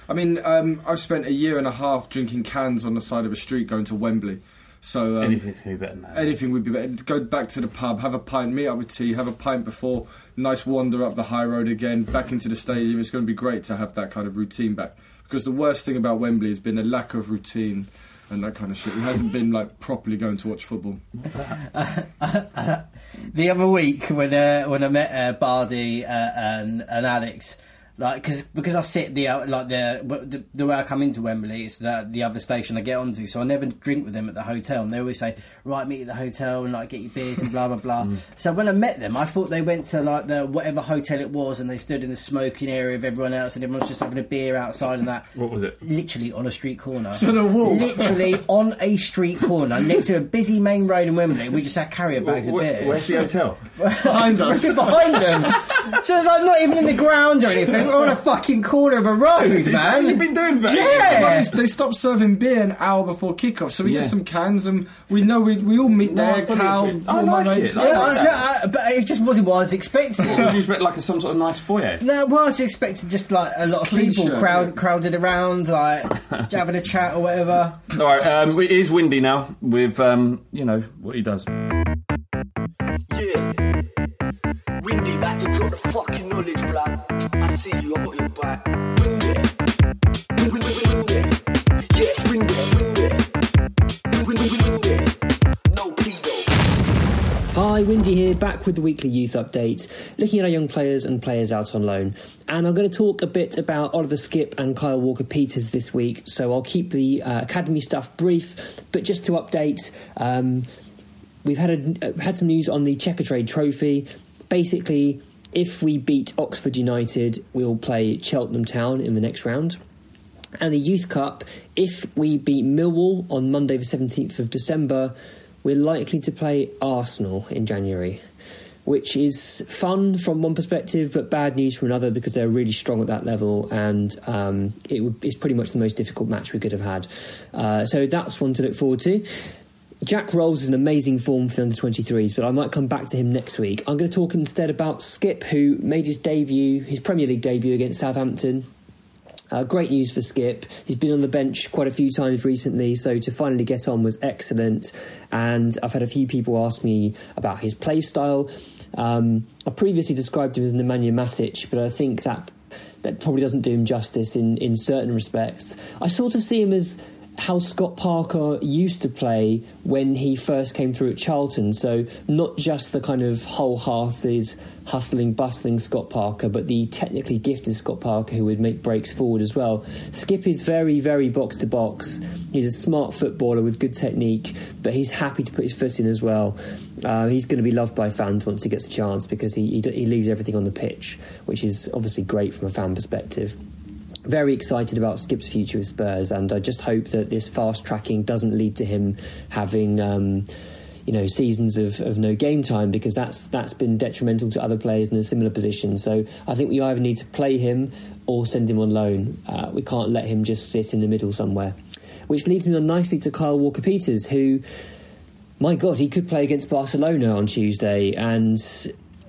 I mean, um, I've spent a year and a half drinking cans on the side of a street going to Wembley. So um, Anything's gonna be better than that. anything would be better. Go back to the pub, have a pint, meet up with tea, have a pint before. Nice wander up the high road again, back into the stadium. It's going to be great to have that kind of routine back. Because the worst thing about Wembley has been a lack of routine and that kind of shit. He hasn't been like properly going to watch football. *laughs* The other week when uh, when I met uh, Bardi uh, and and Alex, Like, cause, because I sit the uh, like the, the the way I come into Wembley, it's the the other station I get onto, so I never drink with them at the hotel, and they always say, "Right, meet at the hotel and like get your beers and blah blah blah." *laughs* Mm. So when I met them, I thought they went to like the whatever hotel it was, and they stood in the smoking area of everyone else, and everyone's just having a beer outside and that. What was it? Literally on a street corner. So the wall. Literally on a street corner next to a busy main road in Wembley. We just had carrier bags of beer. where's the hotel? *laughs* Behind us. *laughs* Behind them. So it's like not even in the ground or anything. We're on a *laughs* fucking corner of a road, man. You've been doing that. Yeah. They, they stopped serving beer an hour before kickoff, so we Yeah. get some cans and we know we, we all meet No, there. fully Cal, agree. I my like it. I Yeah, like I- no, I- but it just wasn't what I was expecting. Would you expect like a, some sort of nice foyer? No, well, I was expecting just like a lot of clean people shirt, crowd, yeah. crowded around, like *laughs* having a chat or whatever. All right, um, it is windy now with um, you know what he does. Yeah. Windy, back to drop the fucking knowledge, blood. Hi, Windy here, back with the weekly youth update, looking at our young players and players out on loan. And I'm going to talk a bit about Oliver Skipp and Kyle Walker Peters this week, so I'll keep the uh, academy stuff brief. But just to update, um, we've had a, uh, had some news on the Checkatrade Trophy. Basically, if we beat Oxford United, we'll play Cheltenham Town in the next round. And the Youth Cup, if we beat Millwall on Monday, the 17th of December, we're likely to play Arsenal in January, which is fun from one perspective, but bad news from another because they're really strong at that level, and um, it would, it's pretty much the most difficult match we could have had. Uh, so that's one to look forward to. Jack Roles is an amazing form for the under 23s, but I might come back to him next week. I'm going to talk instead about Skipp, who made his debut, his Premier League debut against Southampton. Uh, great news for Skipp. He's been on the bench quite a few times recently, so to finally get on was excellent. And I've had a few people ask me about his play style. Um, I previously described him as an Nemanja Matic, but I think that that probably doesn't do him justice in, in certain respects. I sort of see him as how Scott Parker used to play when he first came through at Charlton. So not just the kind of wholehearted, hustling, bustling Scott Parker, but the technically gifted Scott Parker who would make breaks forward as well. Skipp is very, very box to box. He's a smart footballer with good technique, but he's happy to put his foot in as well. Uh, he's going to be loved by fans once he gets a chance because he, he, he leaves everything on the pitch, which is obviously great from a fan perspective very excited about Skipp's future with Spurs, and I just hope that this fast tracking doesn't lead to him having. Um, you know, seasons of, of no game time because that's that's been detrimental to other players in a similar position. So I think we either need to play him or send him on loan. Uh, we can't let him just sit in the middle somewhere. Which leads me on nicely to Kyle Walker Peters, who, my God, he could play against Barcelona on Tuesday, and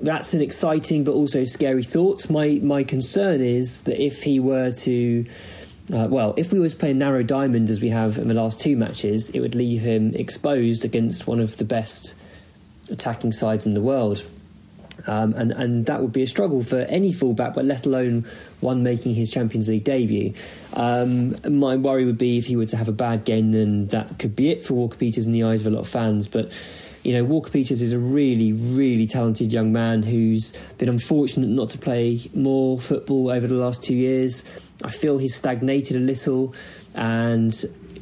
that's an exciting but also scary thought. My my concern is that if he were to, uh, well, if we was playing narrow diamond as we have in the last two matches, it would leave him exposed against one of the best attacking sides in the world. Um, and, and that would be a struggle for any fullback, but let alone one making his Champions League debut. Um, my worry would be if he were to have a bad game, then that could be it for Walker Peters in the eyes of a lot of fans. But you know, Walker Peters is a really, really talented young man who's been unfortunate not to play more football over the last two years. I feel he's stagnated a little, and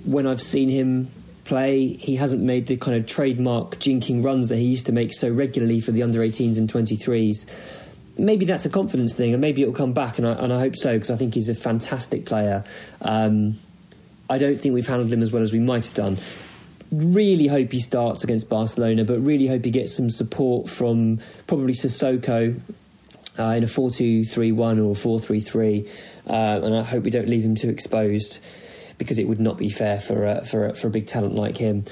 when I've seen him play, he hasn't made the kind of trademark jinking runs that he used to make so regularly for the under 18s and 23s. Maybe that's a confidence thing, and maybe it'll come back, and I, and I hope so because I think he's a fantastic player. Um, I don't think we've handled him as well as we might have done really hope he starts against Barcelona, but really hope he gets some support from probably Sissoko uh, in a 4 2 3 1 or 4 3 3. Uh, and I hope we don't leave him too exposed because it would not be fair for, uh, for, uh, for a big talent like him.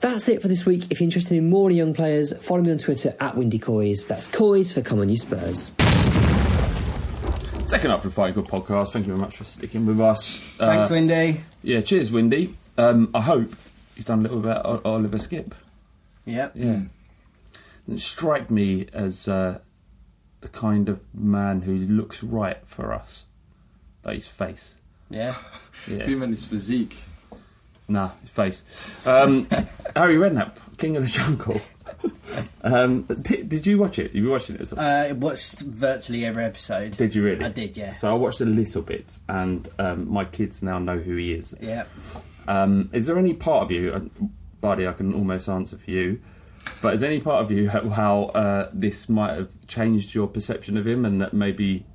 That's it for this week. If you're interested in more young players, follow me on Twitter at WindyCoys. That's Coys for Come On You Spurs. Second up for the Fight Good podcast. Thank you very much for sticking with us. Thanks, Uh, Windy. Yeah, cheers, Windy. Um, I hope you've done a little bit about Oliver Skipp. Yeah. Yeah. Doesn't strike me as uh, the kind of man who looks right for us. Like his face. Yeah. *laughs* Yeah. If you his physique. Nah, his face. Um, *laughs* Harry Redknapp, King of the Jungle. *laughs* um, did, did you watch it? You watched it? as well? Uh, I watched virtually every episode. Did you really? I did, yeah. So I watched a little bit, and um, my kids now know who he is. Yeah. Um, is there any part of you, uh, Buddy? I can almost answer for you, but is any part of you *laughs* how, uh, this might have changed your perception of him, and that maybe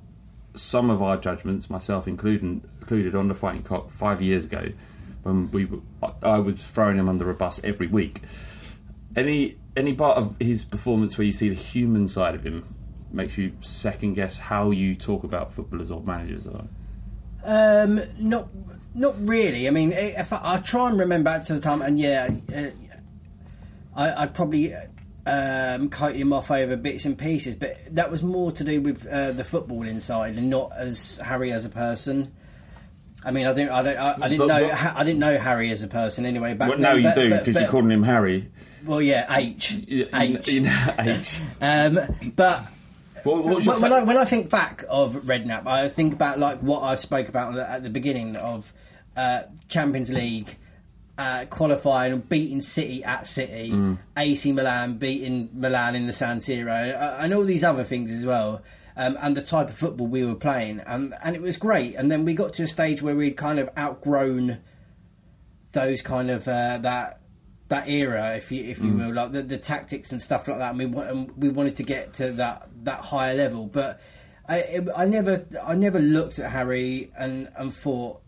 some of our judgments, myself included, included on the fighting cock five years ago, when we were- I- I was throwing him under a bus every week. Any any part of his performance where you see the human side of him makes you second guess how you talk about footballers or managers? Or Um, not not really. I mean, if I, I try and remember back to the time, and yeah, uh, I, I'd probably um, him off over bits and pieces, but that was more to do with uh, the football inside and not as Harry as a person. I mean, I didn't, I, don't, I, I didn't But know, ha- I didn't know Harry as a person anyway. Back well, now you but- do because you're calling him Harry. Well, yeah, H, H, you *laughs* know, H. Um, but What- what when, when I, when I think back of Redknapp, I think about like what I spoke about at the, beginning of uh, Champions League. Uh, qualifying and beating City at City, Mm. AC Milan beating Milan in the San Siro, uh, and all these other things as well, um, and the type of football we were playing, and and it was great. And then we got to a stage where we'd kind of outgrown those kind of uh, that that era, if you if you Mm. will, like the, the tactics and stuff like that. And we and we wanted to get to that that higher level, but I I never I never looked at Harry and and thought.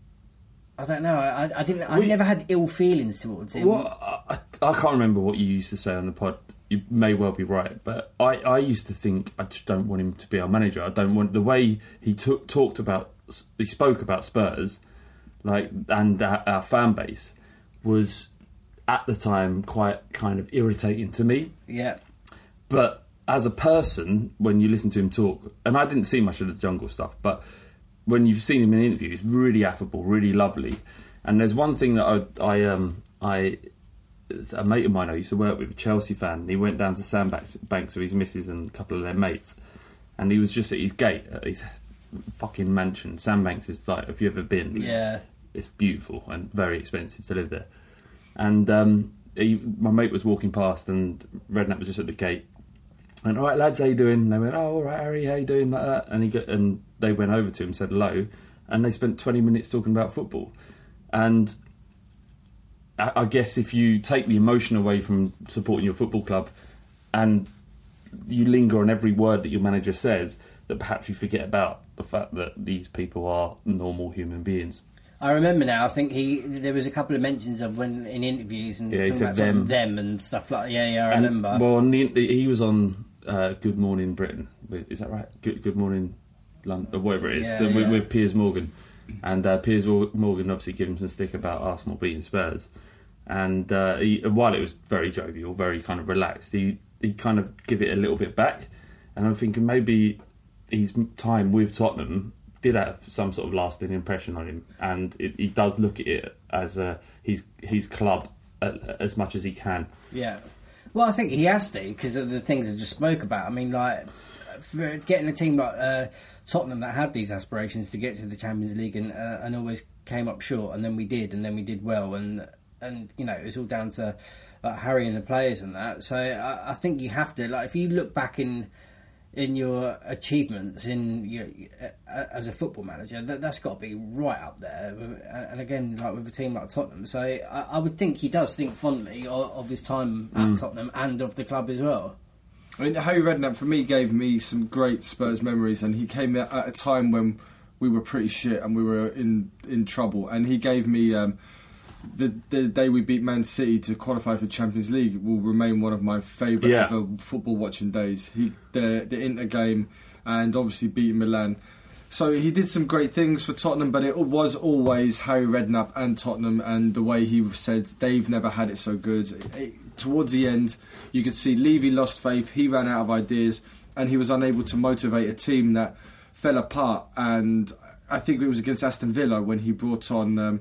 I don't know. I, I didn't. I We- never had ill feelings towards him. Well, I, I can't remember what you used to say on the pod. You may well be right, but I, I used to think I just don't want him to be our manager. I don't want the way he took talked about, he spoke about Spurs, like and our, our fan base was at the time quite kind of irritating to me. Yeah. But as a person, when you listen to him talk, and I didn't see much of the jungle stuff, but when you've seen him in interviews, he's really affable, really lovely. And there's one thing that I, I, um, I, a mate of mine I used to work with, a Chelsea fan. And he went down to Sandbanks Banks with his missus and a couple of their mates, and he was just at his gate at his fucking mansion. Sandbanks is like, if you've ever been, it's, Yeah. it's beautiful and very expensive to live there. And um, he, my mate was walking past, and Redknapp was just at the gate. And all right, lads, how you doing? And they went, oh, all right, Harry, how you doing? Like that. And he got, and they went over to him, said hello, and they spent twenty minutes talking about football. And I, I guess if you take the emotion away from supporting your football club, and you linger on every word that your manager says, that perhaps you forget about the fact that these people are normal human beings. I remember now. I think he there was a couple of mentions of when in interviews and Yeah, talking about them. them and stuff like. Yeah, yeah, I And- remember. Well, on the, he was on uh, Good Morning Britain. Is that right? Good, Good Morning London, or whatever it is, Yeah, the- with, yeah. with Piers Morgan. And uh, Piers Morgan obviously gave him some stick about Arsenal beating Spurs. And uh, he, while it was very jovial, very kind of relaxed, he he kind of give it a little bit back. And I'm thinking maybe his time with Tottenham did have some sort of lasting impression on him, and it, he does look at it as a, his his club uh, as much as he can. Yeah. Well, I think he has to because of the things I just spoke about. I mean, like getting a team like uh, Tottenham that had these aspirations to get to the Champions League and uh, and always came up short, and then we did, and then we did well, and and you know it was all down to Harry and the players and that. So I, I think you have to like if you look back in in your achievements in your, uh, as a football manager, that, that's got to be right up there. And- And again, like with a team like Tottenham, so I, I would think he does think fondly of, of his time at Mm. Tottenham and of the club as well. I mean, Harry Redknapp for me gave me some great Spurs memories, and he came at at a time when we were pretty shit and we were in in trouble. And he gave me um, the the day we beat Man City to qualify for Champions League will remain one of my favourite Yeah. ever football watching days. He the the Inter game and obviously beating Milan. So he did some great things for Tottenham, but it was always Harry Redknapp and Tottenham, and the way he said they've never had it so good. It- towards the end, you could see Levy lost faith. He ran out of ideas, and he was unable to motivate a team that fell apart. And I think it was against Aston Villa when he brought on um,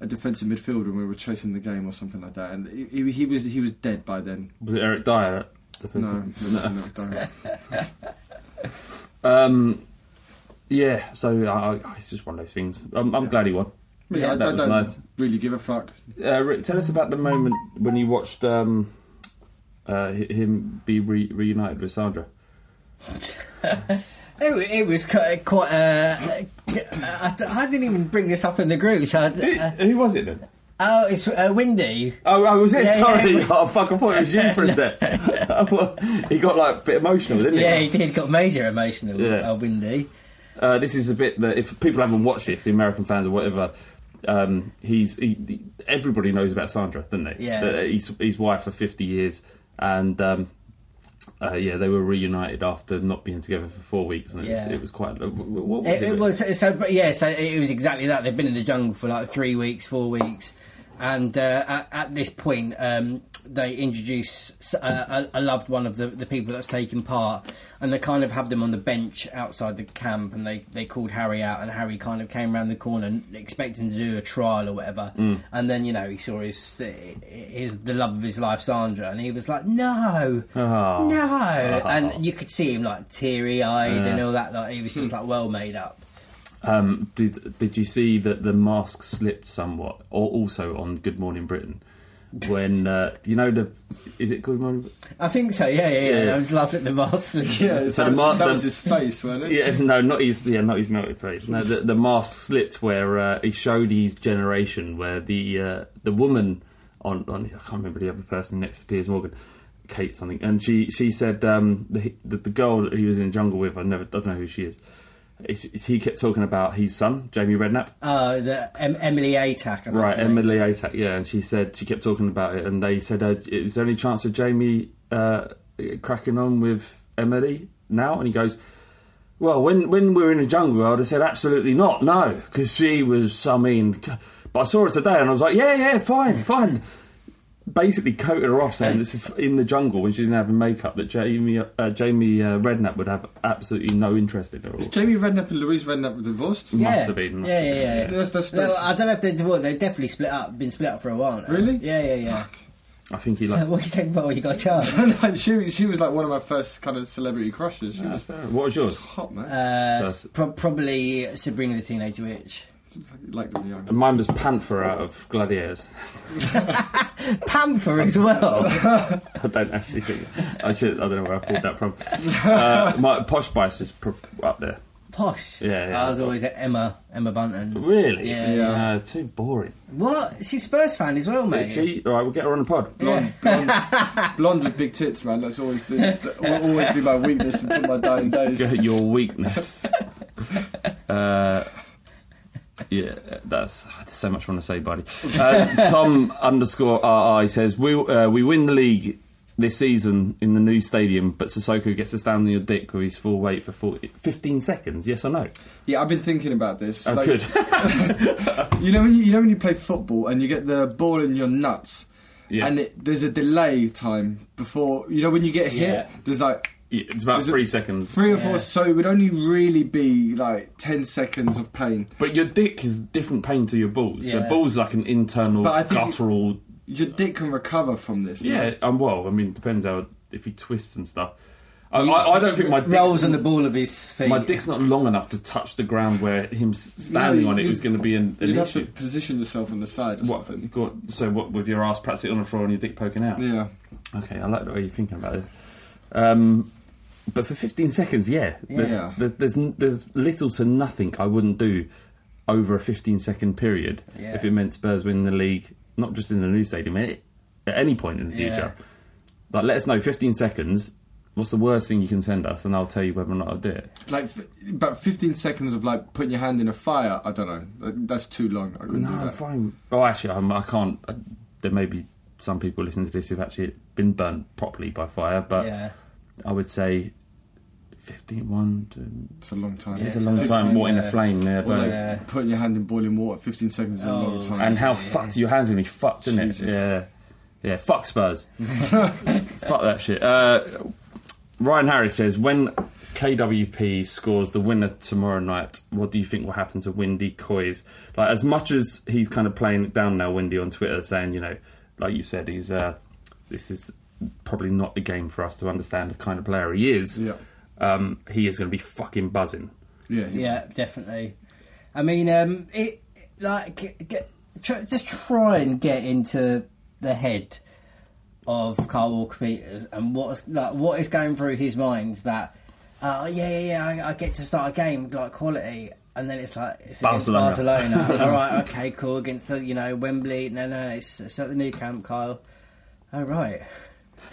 a defensive midfielder, and we were chasing the game or something like that. And he, he, he was he was dead by then. Was it Eric Dier? No, it *laughs* Eric Dier. *laughs* Um, yeah, so I, I, it's just one of those things. I'm, I'm glad he won. Yeah, I, that I was don't nice. really give a fuck. Uh, Rick, tell us about the moment when you watched um, uh, him be re- reunited with Sandra? *laughs* It, it was quite. quite uh, I, I didn't even bring this up in the group. So uh, Who was it then? oh, it's uh, Windy. Oh, oh was it? Yeah, Sorry, yeah. oh, *laughs* fuck, I thought it was you for a sec. *laughs* *laughs* He got like a bit emotional, didn't he? Yeah, he did. Got major emotional. Yeah. Uh, Windy. Uh, this is a bit that if people haven't watched this, the American fans or whatever, um, he's he, everybody knows about Sandra, doesn't they? Yeah. That he's his wife for fifty years, and um, uh, yeah, they were reunited after not being together for four weeks, and it, Yeah. was, it was quite. uh, What was It, it? it was so, but yeah. So it was exactly that. They've been in the jungle for like three weeks, four weeks, and uh, at, at this point, um, they introduce a, a loved one of the, the people that's taken part, and they kind of have them on the bench outside the camp, and they, they called Harry out, and Harry kind of came around the corner expecting to do a trial or whatever, Mm. and then you know he saw his his the love of his life, Sandra, and he was like, no. Oh. No, Oh. and you could see him like teary eyed Yeah. and all that. Like he was just like well made up. Um, did did you see that the mask slipped somewhat, or also on Good Morning Britain? When uh, you know the is it Good Morning? I think so. Yeah, yeah, yeah. Yeah. I was laughing at the mask. *laughs* Yeah, So that, the mar- was, that was his face, wasn't it? Yeah, no, not his. Yeah, not his melted face. No, the, the mask slipped where uh, he showed his generation, where the uh, the woman on, on I can't remember the other person next to Piers Morgan, Kate something, and she she said um, the, the the girl that he was in the jungle with. I never I don't know who she is. It's, it's- he kept talking about his son, Jamie Redknapp. Uh, the em- Emily Atack. I Right, Emily Atack, yeah, and she said she kept talking about it, and they said, uh, "Is there any chance of Jamie uh, cracking on with Emily now?" And he goes, "Well, when when we were in the jungle, world, have said absolutely not, no, because she was, I mean, but I saw her today, and I was like, yeah, yeah, fine, fine." Basically, coated her off saying this is in the jungle when she didn't have makeup that Jamie uh, Jamie uh, Redknapp would have absolutely no interest in her. Is Jamie Redknapp and Louise Redknapp divorced? Yeah. Must have been. must Yeah, have yeah, been, yeah. That's, that's, No, I don't know if they're divorced. They've definitely split up. Been split up for a while now. Really? Yeah, yeah, yeah. I think he likes. *laughs* what you saying? Well, you got charged. *laughs* No, she, she was like one of my first kind of celebrity crushes. She was What was yours? hot, man. Uh, pro- probably Sabrina the Teenage Witch. Like them young. And mine was Panther out of Gladiators. *laughs* Panther as well. I don't actually think. I should. I don't know where I pulled that from. Uh, my Posh Spice was pr- up there. Posh. Yeah, yeah. I was always at Emma, Emma Bunton. Really? Yeah. Yeah. No, too boring. What? She's Spurs fan as well, mate. She, all right, we'll get her on the pod. Blonde, blonde, *laughs* blonde with big tits, man. That's always been that will always be my weakness until my dying days. *laughs* Your weakness. uh, yeah, that's there's so much I want to say, buddy. Uh, *laughs* Tom underscore RI says we uh, we win the league this season in the new stadium, but Sissoko gets to stand on your dick with his full weight for 40, 15 seconds. Yes or no? Yeah, I've been thinking about this. Oh, Like, good. *laughs* You know when you, you know when you play football and you get the ball in your nuts, Yeah. and it, there's a delay time before you know when you get hit. Yeah. There's like Yeah, it's about Is it three seconds. three or Yeah. four, so it would only really be like ten seconds of pain. But your dick is different pain to your balls. Your Yeah. balls like an internal But I think guttural. Your dick can recover from this. no? Yeah, um, well, I mean, it depends how if he twists and stuff. I, I, I don't think my dick's, rolls on the ball of his feet. my dick's not long enough to touch the ground where him s- standing No, on it you- was going to be an, an You'd have to issue. position yourself on the side or What, something. got, so what with your ass practically on the floor and your dick poking out? Yeah. Okay, I like the way you're thinking about it. Um, but for 15 seconds, yeah, Yeah. there- there's there's little to nothing I wouldn't do over a 15 second period Yeah. if it meant Spurs win the league, not just in the new stadium, at any point in the future. Like, let us know 15 seconds. What's the worst thing you can send us, and I'll tell you whether or not I'll do it. Like about 15 seconds of like putting your hand in a fire. I don't know. That's too long. I couldn't do No, that. fine. Oh, actually, I'm, I can't. I, there may be some people listening to this who've actually been burnt properly by fire, but yeah. I would say 15 1 to It's a long time. It's a long time. What in a flame there, but like Yeah. putting your hand in boiling water. 15 seconds is a long Oh. time. and how fucked your hands gonna be fucked, isn't it? Yeah, yeah. Fuck Spurs. *laughs* fuck that shit. Uh, Ryan Harris says when KWP scores the winner tomorrow night, what do you think will happen to Windy Coys? Like as much as he's kind of playing it down now, Windy on Twitter saying, you know, like you said, he's uh, this is probably not the game for us to understand the kind of player he is. Yeah. Um, he is going to be fucking buzzing. yeah, Yeah, definitely. I mean, um, it like get, try, just try and get into the head of Carl Walker Peters and what's like what is going through his mind that uh, yeah yeah yeah I, I get to start a game like quality and then it's like it's Barcelona. against Barcelona. *laughs* All right, okay, cool. Against the you know Wembley. No, no, it's, it's at the Nou Camp, Kyle. Oh right. *laughs*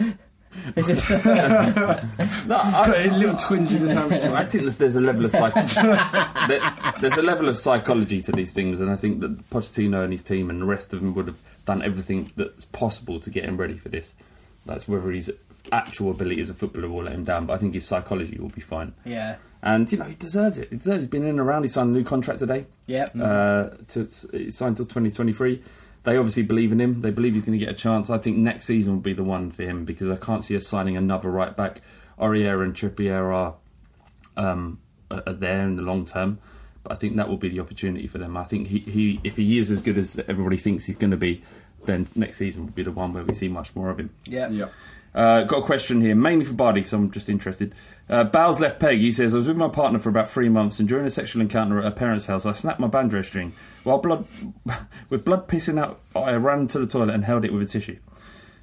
It's *laughs* just, No, a little twinge in his hamstring. I think there's, there's a level of psych- *laughs* there- there's a level of psychology to these things, and I think that Pochettino and his team and the rest of them would have done everything that's possible to get him ready for this. That's whether his actual ability as a footballer will let him down, but I think his psychology will be fine. yeah. And you know he deserves it. He deserves. He's been in and around. He signed a new contract today. Yep. Uh, to he signed till 2023. They obviously believe in him. They believe he's going to get a chance. I think next season will be the one for him because I can't see us signing another right back. Aurier and Trippier are um, are are there in the long term, but I think that will be the opportunity for them. I think he, he if he is as good as everybody thinks he's going to be, then next season will be the one where we see much more of him. Yeah. Yeah. Uh, got a question here, mainly for Bardi, because I'm just interested. Uh, Bow's left peg. He says, I was with my partner for about three months, and during a sexual encounter at her parents' house, I snapped my banjo string. While blood, *laughs* with blood pissing out, I ran to the toilet and held it with a tissue.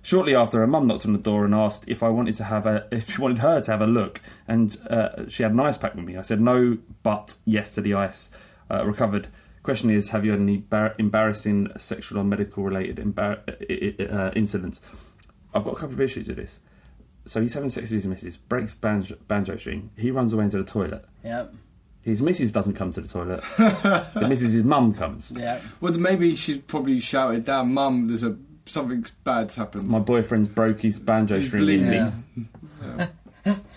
Shortly after, her mum knocked on the door and asked if I wanted to have a, *laughs* if she wanted her to have a look, and uh, she had an ice pack with me. I said no, but yes to the ice. Uh, recovered. Question is, have you had any bar- embarrassing sexual or medical related embar- uh, incidents? I've got a couple of issues with this. So he's having sex with his missus, breaks banjo, banjo string. He runs away into the toilet. Yep. His missus doesn't come to the toilet. *laughs* the missus' mum comes. Yeah. Well, maybe she's probably shouted down, "Mum, there's a something bad's happened." My boyfriend's broke his banjo He's string. bleeding. evening.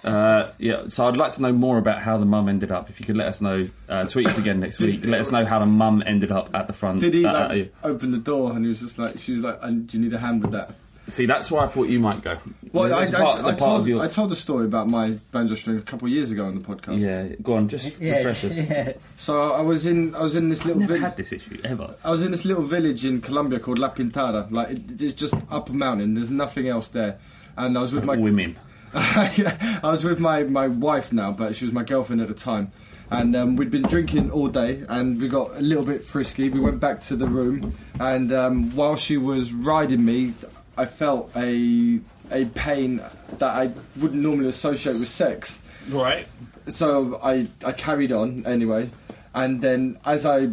Uh, yeah, so I'd like to know more about how the mum ended up. If you could let us know, uh, tweet us again next week. Let us know how the mum ended up at the front. Did he uh, like open the door and he was just like, she was like, and do you need a hand with that? See, that's why I thought you might go. Well, I, That's I, part- I, the told, of your- I told a story about my banjo string a couple of years ago on the podcast. Yeah, go on, just Yeah, refresh us. yeah. So I was in I was in this little Never village. had this issue ever. I was in this little village in Colombia called La Pintada. Like it, it's just up a mountain. There's nothing else there. And I was with my Women. *laughs* I was with my, my wife now, but she was my girlfriend at the time. And um, we'd been drinking all day, and we got a little bit frisky. We went back to the room, and um, while she was riding me, I felt a a pain that I wouldn't normally associate with sex. Right. So I I carried on anyway, and then as I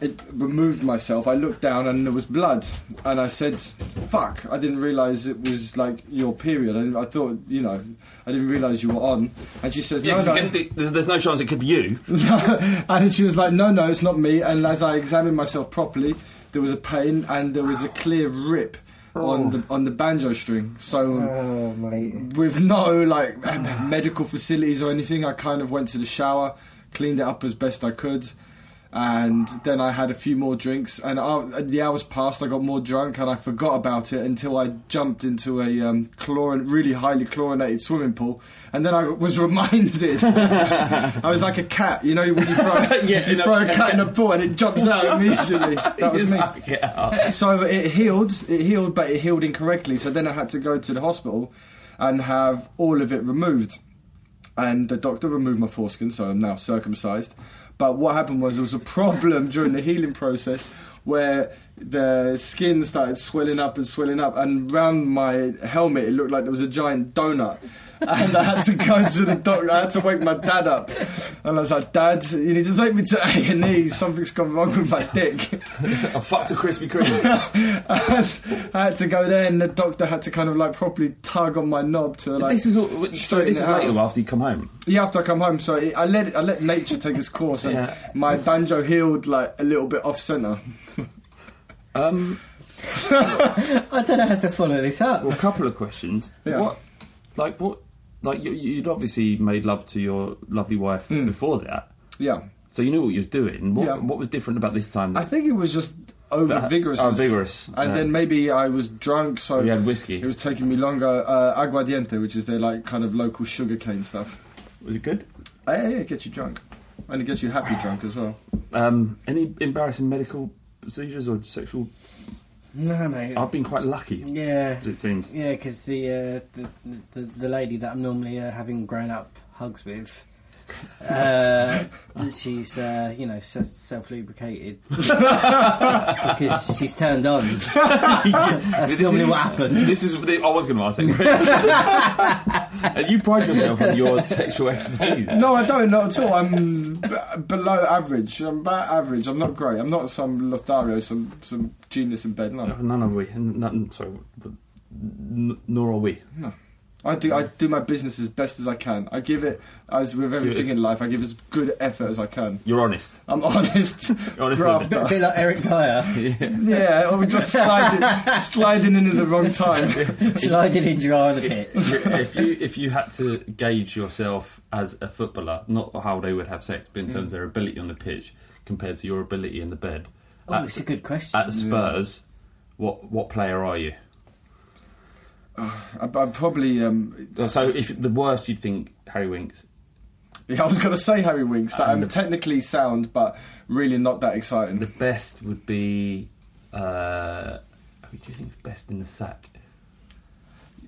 it removed myself, I looked down and there was blood, and I said, "Fuck!" I didn't realise it was like your period. I, I thought, you know, I didn't realise you were on. And she says, Yeah, "No, no." be- there's, there's no chance it could be you. *laughs* and she was like, "No, no, it's not me." And as I examined myself properly, there was a pain and there was a clear rip on oh. the on the banjo string. So Oh, mate. with no like *sighs* medical facilities or anything, I kind of went to the shower, cleaned it up as best I could. And then I had a few more drinks, and I, the hours passed. I got more drunk, and I forgot about it until I jumped into a um, chlorin, really highly chlorinated swimming pool. And then I was *laughs* reminded. I was like a cat, you know, when you throw, *laughs* Yeah, you throw a cat in a pool and it jumps out immediately. *laughs* That was me. So it healed, it healed, but it healed incorrectly. So then I had to go to the hospital and have all of it removed. And the doctor removed my foreskin, so I'm now circumcised. But what happened was there was a problem *laughs* during the healing process where the skin started swelling up and swelling up, and round my helmet it looked like there was a giant donut. And I had to go to the doctor. I had to wake my dad up, and I was like, "Dad, you need to take me to A and E. Something's gone wrong with my dick." *laughs* I fucked a Krispy Kreme. *laughs* I had to go there, and the doctor had to kind of like properly tug on my knob to like. this is all, so straighten this it is out. later after you come home. Yeah, after I come home, so it, I let I let nature take its course, and Yeah. my banjo healed like a little bit off center. *laughs* Um, I don't know how to follow this up. well, a couple of questions. Yeah. What, like what, like you, you'd obviously made love to your lovely wife before that, Yeah, so you knew what you were doing. What, Yeah. what was different about this time? I think it was just over vigorous. Oh, vigorous, and yeah. then maybe I was drunk, so you had whiskey. it was taking me longer. Uh, aguardiente, which is their like kind of local sugarcane stuff. Was it good? Uh, yeah, yeah, it gets you drunk, and it gets you happy drunk as well. Um, any embarrassing medical procedures or sexual? No, mate. I've been quite lucky. Yeah. It seems. Yeah, because the, uh, the, the the lady that I'm normally uh, having grown up hugs with Uh, *laughs* she's, uh, you know, self lubricated *laughs* because she's turned on. *laughs* That's This normally is- what happens. This is. I was going to ask that question. And you pride yourself on your sexual expertise. No, I don't. Not at all. I'm b- below average. I'm about average. I'm not great. I'm not some Lothario, some some genius in bed. No, None are we. None, sorry, but n- nor are we. no. I do. I do my business as best as I can. I give it as with everything in life. I give as good effort as I can. You're honest. I'm honest. *laughs* honest. A bit like Eric Dier. *laughs* yeah, or just sliding, *laughs* sliding in at the wrong time. Sliding in dry on the pitch. if you if you had to gauge yourself as a footballer, not how they would have sex, but in terms of mm. their ability on the pitch compared to your ability in the bed. Oh, at- it's a good question. At Spurs, what what player are you? I, I'm probably. Um, So if the worst, you'd think Harry Winks. yeah, I was going to say Harry Winks. That I'm technically sound, but really not that exciting. The best would be. Uh, who do you think's best in the sack?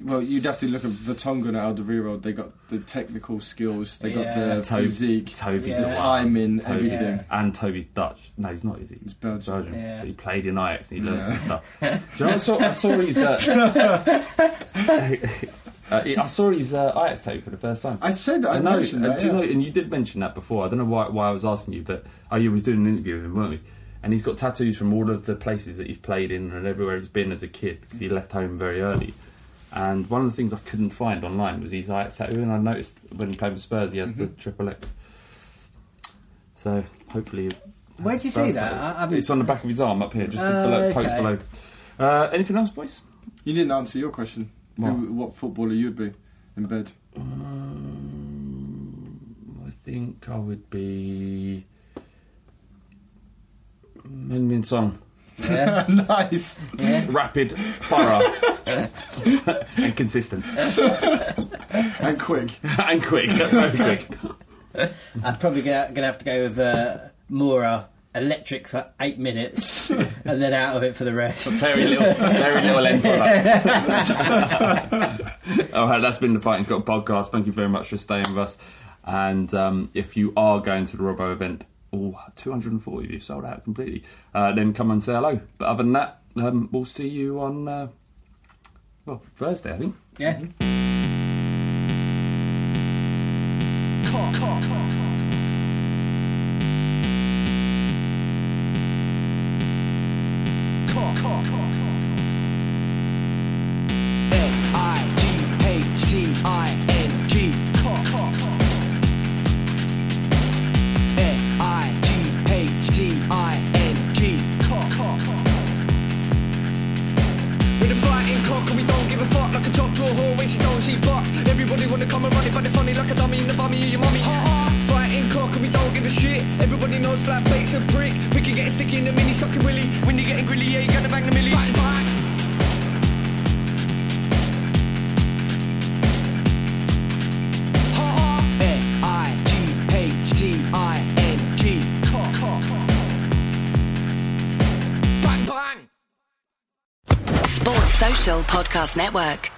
Well, you'd have to look at Vertonghen and Alderweireld. They got the technical skills. They got Yeah. the Toby- physique, Toby's the the timing, Toby- everything. And Toby's Dutch. No, he's not, is he? He's Belgian. Yeah. But he played in Ajax and he learned Yeah. some stuff. Do you know, I saw, I saw his. Uh, *laughs* uh, I saw his uh, Ajax tape for the first time. I said I, know, mentioned and that. do you yeah. know, and you did mention that before. I don't know why, why I was asking you, but oh, you was doing an interview with him, weren't we? And he's got tattoos from all of the places that he's played in and everywhere he's been as a kid because he left home very early. And one of the things I couldn't find online was his Ajax tattoo, and I noticed when he played for Spurs, he has the Mm-hmm. triple X. So hopefully, Where'd you see that? I- I it's on the back of his arm up here, just Oh, below, pokes okay. below. Uh, anything else, boys? You didn't answer your question. What? Who, what footballer you'd be in bed? Um, I think I would be Min Min Song. Yeah. *laughs* nice. Yeah. Rapid, thorough, *laughs* and consistent, and quick. and quick, very quick. I'm probably gonna, gonna have to go with uh, Moura electric for eight minutes *laughs* and then out of it for the rest. Very little, very little end product. All right, that's been the Fighting Cock podcast. Thank you very much for staying with us. And um, if you are going to the Robbo event, oh, 240 of you sold out completely, uh, then come and say hello. But other than that, um, we'll see you on, uh, well, Thursday, I think. Yeah. F-I-G-H-T-I-N-G drawer she don't see box Everybody wanna come and run it but they're funny like a dummy in the bummy of your mummy. Fighting cock and we don't give a shit. Everybody knows flat bait's a prick. We can get sticky in the mini sucking willy. When you're getting grilly yeah you gonna bang the millie. Bang bang. F-I-G-H-T-I-N-G Bang bang. Sports Social Podcast Network.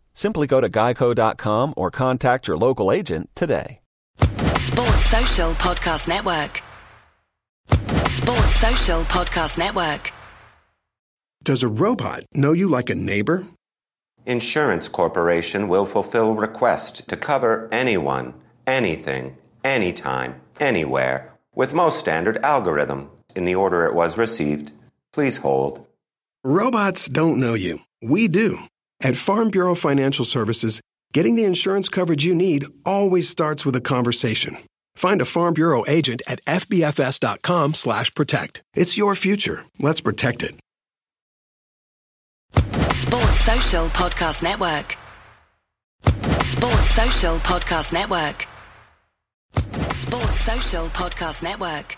Simply go to geico.com or contact your local agent today. Sports Social Podcast Network. Sports Social Podcast Network. Does a robot know you like a neighbor? Insurance Corporation will fulfill requests to cover anyone, anything, anytime, anywhere, with most standard algorithm in the order it was received. Please hold. Robots don't know you. We do. At Farm Bureau Financial Services, getting the insurance coverage you need always starts with a conversation. Find a Farm Bureau agent at fbfs.com/protect. It's your future. Let's protect it. Sports Social Podcast Network. Sports Social Podcast Network. Sports Social Podcast Network.